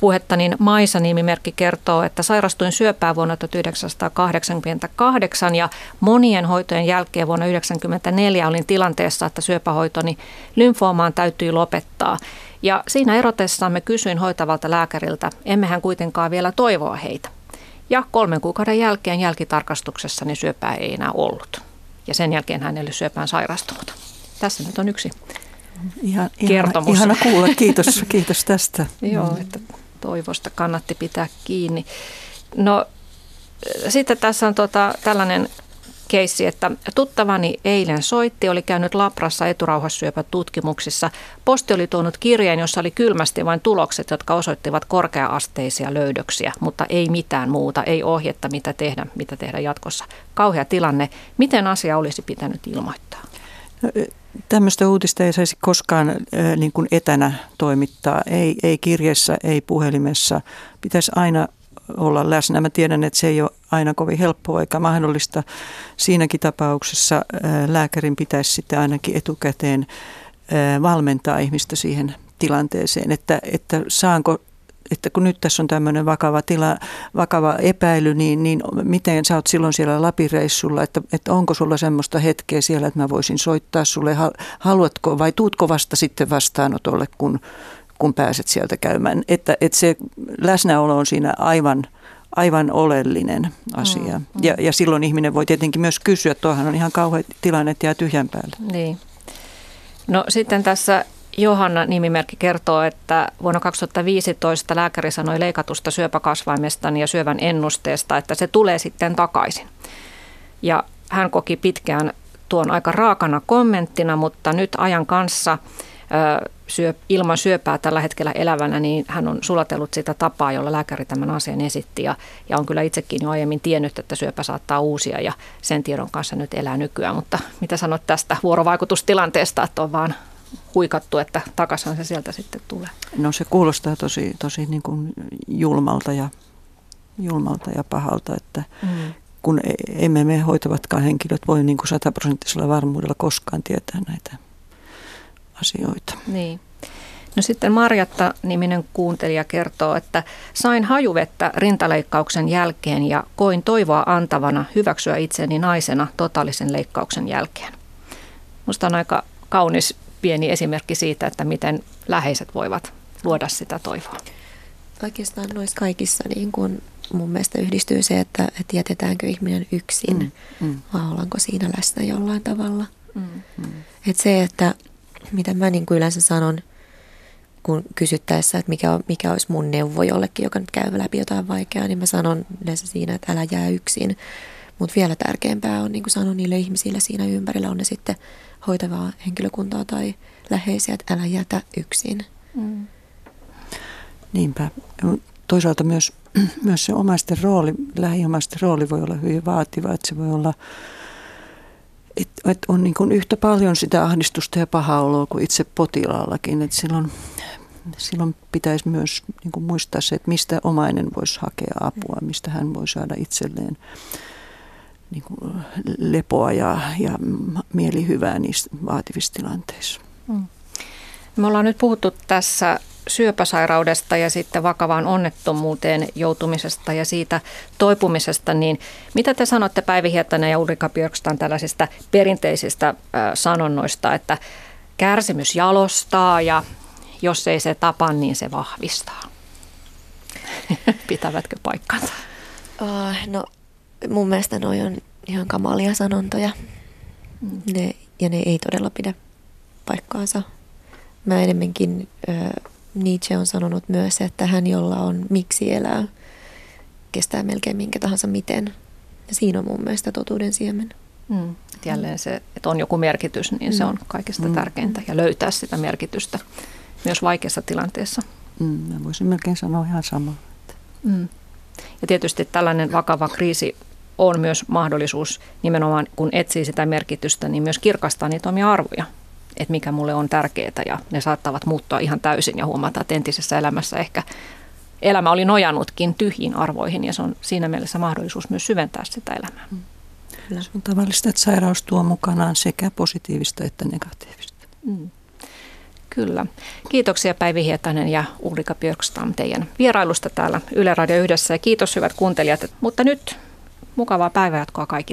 puhetta, niin Maisa-nimimerkki kertoo, että sairastuin syöpää vuonna 1988 ja monien hoitojen jälkeen vuonna 1994 olin tilanteessa, että syöpähoitoni lymfoomaan täytyy lopettaa. Ja siinä erotessamme kysyin hoitavalta lääkäriltä, emmehän kuitenkaan vielä toivoa heitä. Ja kolmen kuukauden jälkeen jälkitarkastuksessa niin syöpää ei enää ollut. Ja sen jälkeen hän ei ole syöpään sairastunut. Tässä nyt on yksi ihan, kertomus. Ihana, ihana kuulla, kiitos, kiitos tästä. Joo, että toivosta kannatti pitää kiinni. No sitten tässä on tota, tällainen keissi, että tuttavani eilen soitti, oli käynyt Labrassa eturauhassyöpätutkimuksissa. Posti oli tuonut kirjeen, jossa oli kylmästi vain tulokset, jotka osoittivat korkea-asteisia löydöksiä, mutta ei mitään muuta, ei ohjetta, mitä tehdä, mitä tehdä jatkossa. Kauhea tilanne. Miten asia olisi pitänyt ilmoittaa? No, tämmöistä uutista ei saisi koskaan niin kuin etänä toimittaa, ei, ei kirjeessä, ei puhelimessa. Pitäisi aina olla läsnä. Mä tiedän, että se ei ole aina kovin helppoa eikä mahdollista. Siinäkin tapauksessa lääkärin pitäisi sitten ainakin etukäteen valmentaa ihmistä siihen tilanteeseen, että, että saanko että kun nyt tässä on tämmöinen vakava, tila, vakava epäily, niin, niin miten sä oot silloin siellä Lapireissulla, että, että onko sulla semmoista hetkeä siellä, että mä voisin soittaa sulle, haluatko vai tuutko vasta sitten vastaanotolle, kun, kun pääset sieltä käymään. Että, että se läsnäolo on siinä aivan, aivan oleellinen asia. Mm, mm. Ja, ja silloin ihminen voi tietenkin myös kysyä, tuohan on ihan kauhean tilanne, että jää tyhjän päälle. Niin. No sitten tässä Johanna nimimerkki kertoo, että vuonna 2015 lääkäri sanoi leikatusta syöpäkasvaimesta ja syövän ennusteesta, että se tulee sitten takaisin. Ja hän koki pitkään tuon aika raakana kommenttina, mutta nyt ajan kanssa syö, ilman syöpää tällä hetkellä elävänä, niin hän on sulatellut sitä tapaa, jolla lääkäri tämän asian esitti ja, ja on kyllä itsekin jo aiemmin tiennyt, että syöpä saattaa uusia ja sen tiedon kanssa nyt elää nykyään. Mutta mitä sanot tästä vuorovaikutustilanteesta, että on vaan huikattu, että takaisin se sieltä sitten tulee? No se kuulostaa tosi, tosi niin kuin julmalta, ja, julmalta ja pahalta, että mm. kun e, emme me hoitavatkaan henkilöt voi niin kuin sataprosenttisella varmuudella koskaan tietää näitä asioita. Niin. No sitten Marjatta-niminen kuuntelija kertoo, että sain hajuvettä rintaleikkauksen jälkeen ja koin toivoa antavana hyväksyä itseni naisena totaalisen leikkauksen jälkeen. Musta on aika kaunis pieni esimerkki siitä, että miten läheiset voivat luoda sitä toivoa. Oikeastaan noissa kaikissa niin kun mun mielestä yhdistyy se, että, että jätetäänkö ihminen yksin mm, mm. vai ollaanko siinä läsnä jollain tavalla. Mm, mm. Et se, että mitä mä niin kuin yleensä sanon, kun kysyttäessä, että mikä, mikä olisi mun neuvo jollekin, joka nyt käy läpi jotain vaikeaa, niin mä sanon yleensä siinä, että älä jää yksin. Mutta vielä tärkeämpää on niin kuin sanon niille ihmisille siinä ympärillä, on ne sitten hoitavaa henkilökuntaa tai läheisiä, että älä jätä yksin. Mm. Niinpä. Toisaalta myös, myös se omaisten rooli, lähiomaisten rooli voi olla hyvin vaativa, että se voi olla, että, että on niin kuin yhtä paljon sitä ahdistusta ja pahaa oloa kuin itse potilaallakin, että silloin, silloin pitäisi myös niin kuin muistaa se, että mistä omainen voisi hakea apua, mistä hän voi saada itselleen niin kuin lepoa ja, ja mielihyvää niissä vaativissa tilanteissa. Mm. Me ollaan nyt puhuttu tässä syöpäsairaudesta ja sitten vakavaan onnettomuuteen joutumisesta ja siitä toipumisesta, niin mitä te sanotte Päivi Hietanen ja Ulrika Björkstan tällaisista perinteisistä sanonnoista, että kärsimys jalostaa ja jos ei se tapa, niin se vahvistaa? Pitävätkö paikkansa? Uh, no mun mielestä noi on ihan kamalia sanontoja. Mm. Ne, ja ne ei todella pidä paikkaansa. Mä enemmänkin, äh, Nietzsche on sanonut myös, että hän, jolla on miksi elää, kestää melkein minkä tahansa miten. Ja siinä on mun mielestä totuuden siemen. Mm. Jälleen se, että on joku merkitys, niin mm. se on kaikista mm. tärkeintä. Ja löytää sitä merkitystä myös vaikeassa tilanteessa. Mm, mä voisin melkein sanoa ihan samaa. Mm. Ja tietysti tällainen vakava kriisi on myös mahdollisuus nimenomaan, kun etsii sitä merkitystä, niin myös kirkastaa niitä omia arvoja, että mikä mulle on tärkeää ja ne saattavat muuttua ihan täysin ja huomata, että entisessä elämässä ehkä elämä oli nojannutkin tyhjiin arvoihin ja se on siinä mielessä mahdollisuus myös syventää sitä elämää. Mm. Kyllä. Se on tavallista, että sairaus tuo mukanaan sekä positiivista että negatiivista. Mm. Kyllä. Kiitoksia Päivi Hietanen ja Ulrika Björkstam teidän vierailusta täällä Yle Radio Yhdessä ja kiitos hyvät kuuntelijat. Mutta nyt Mukavaa päivänjatkoa kaikille.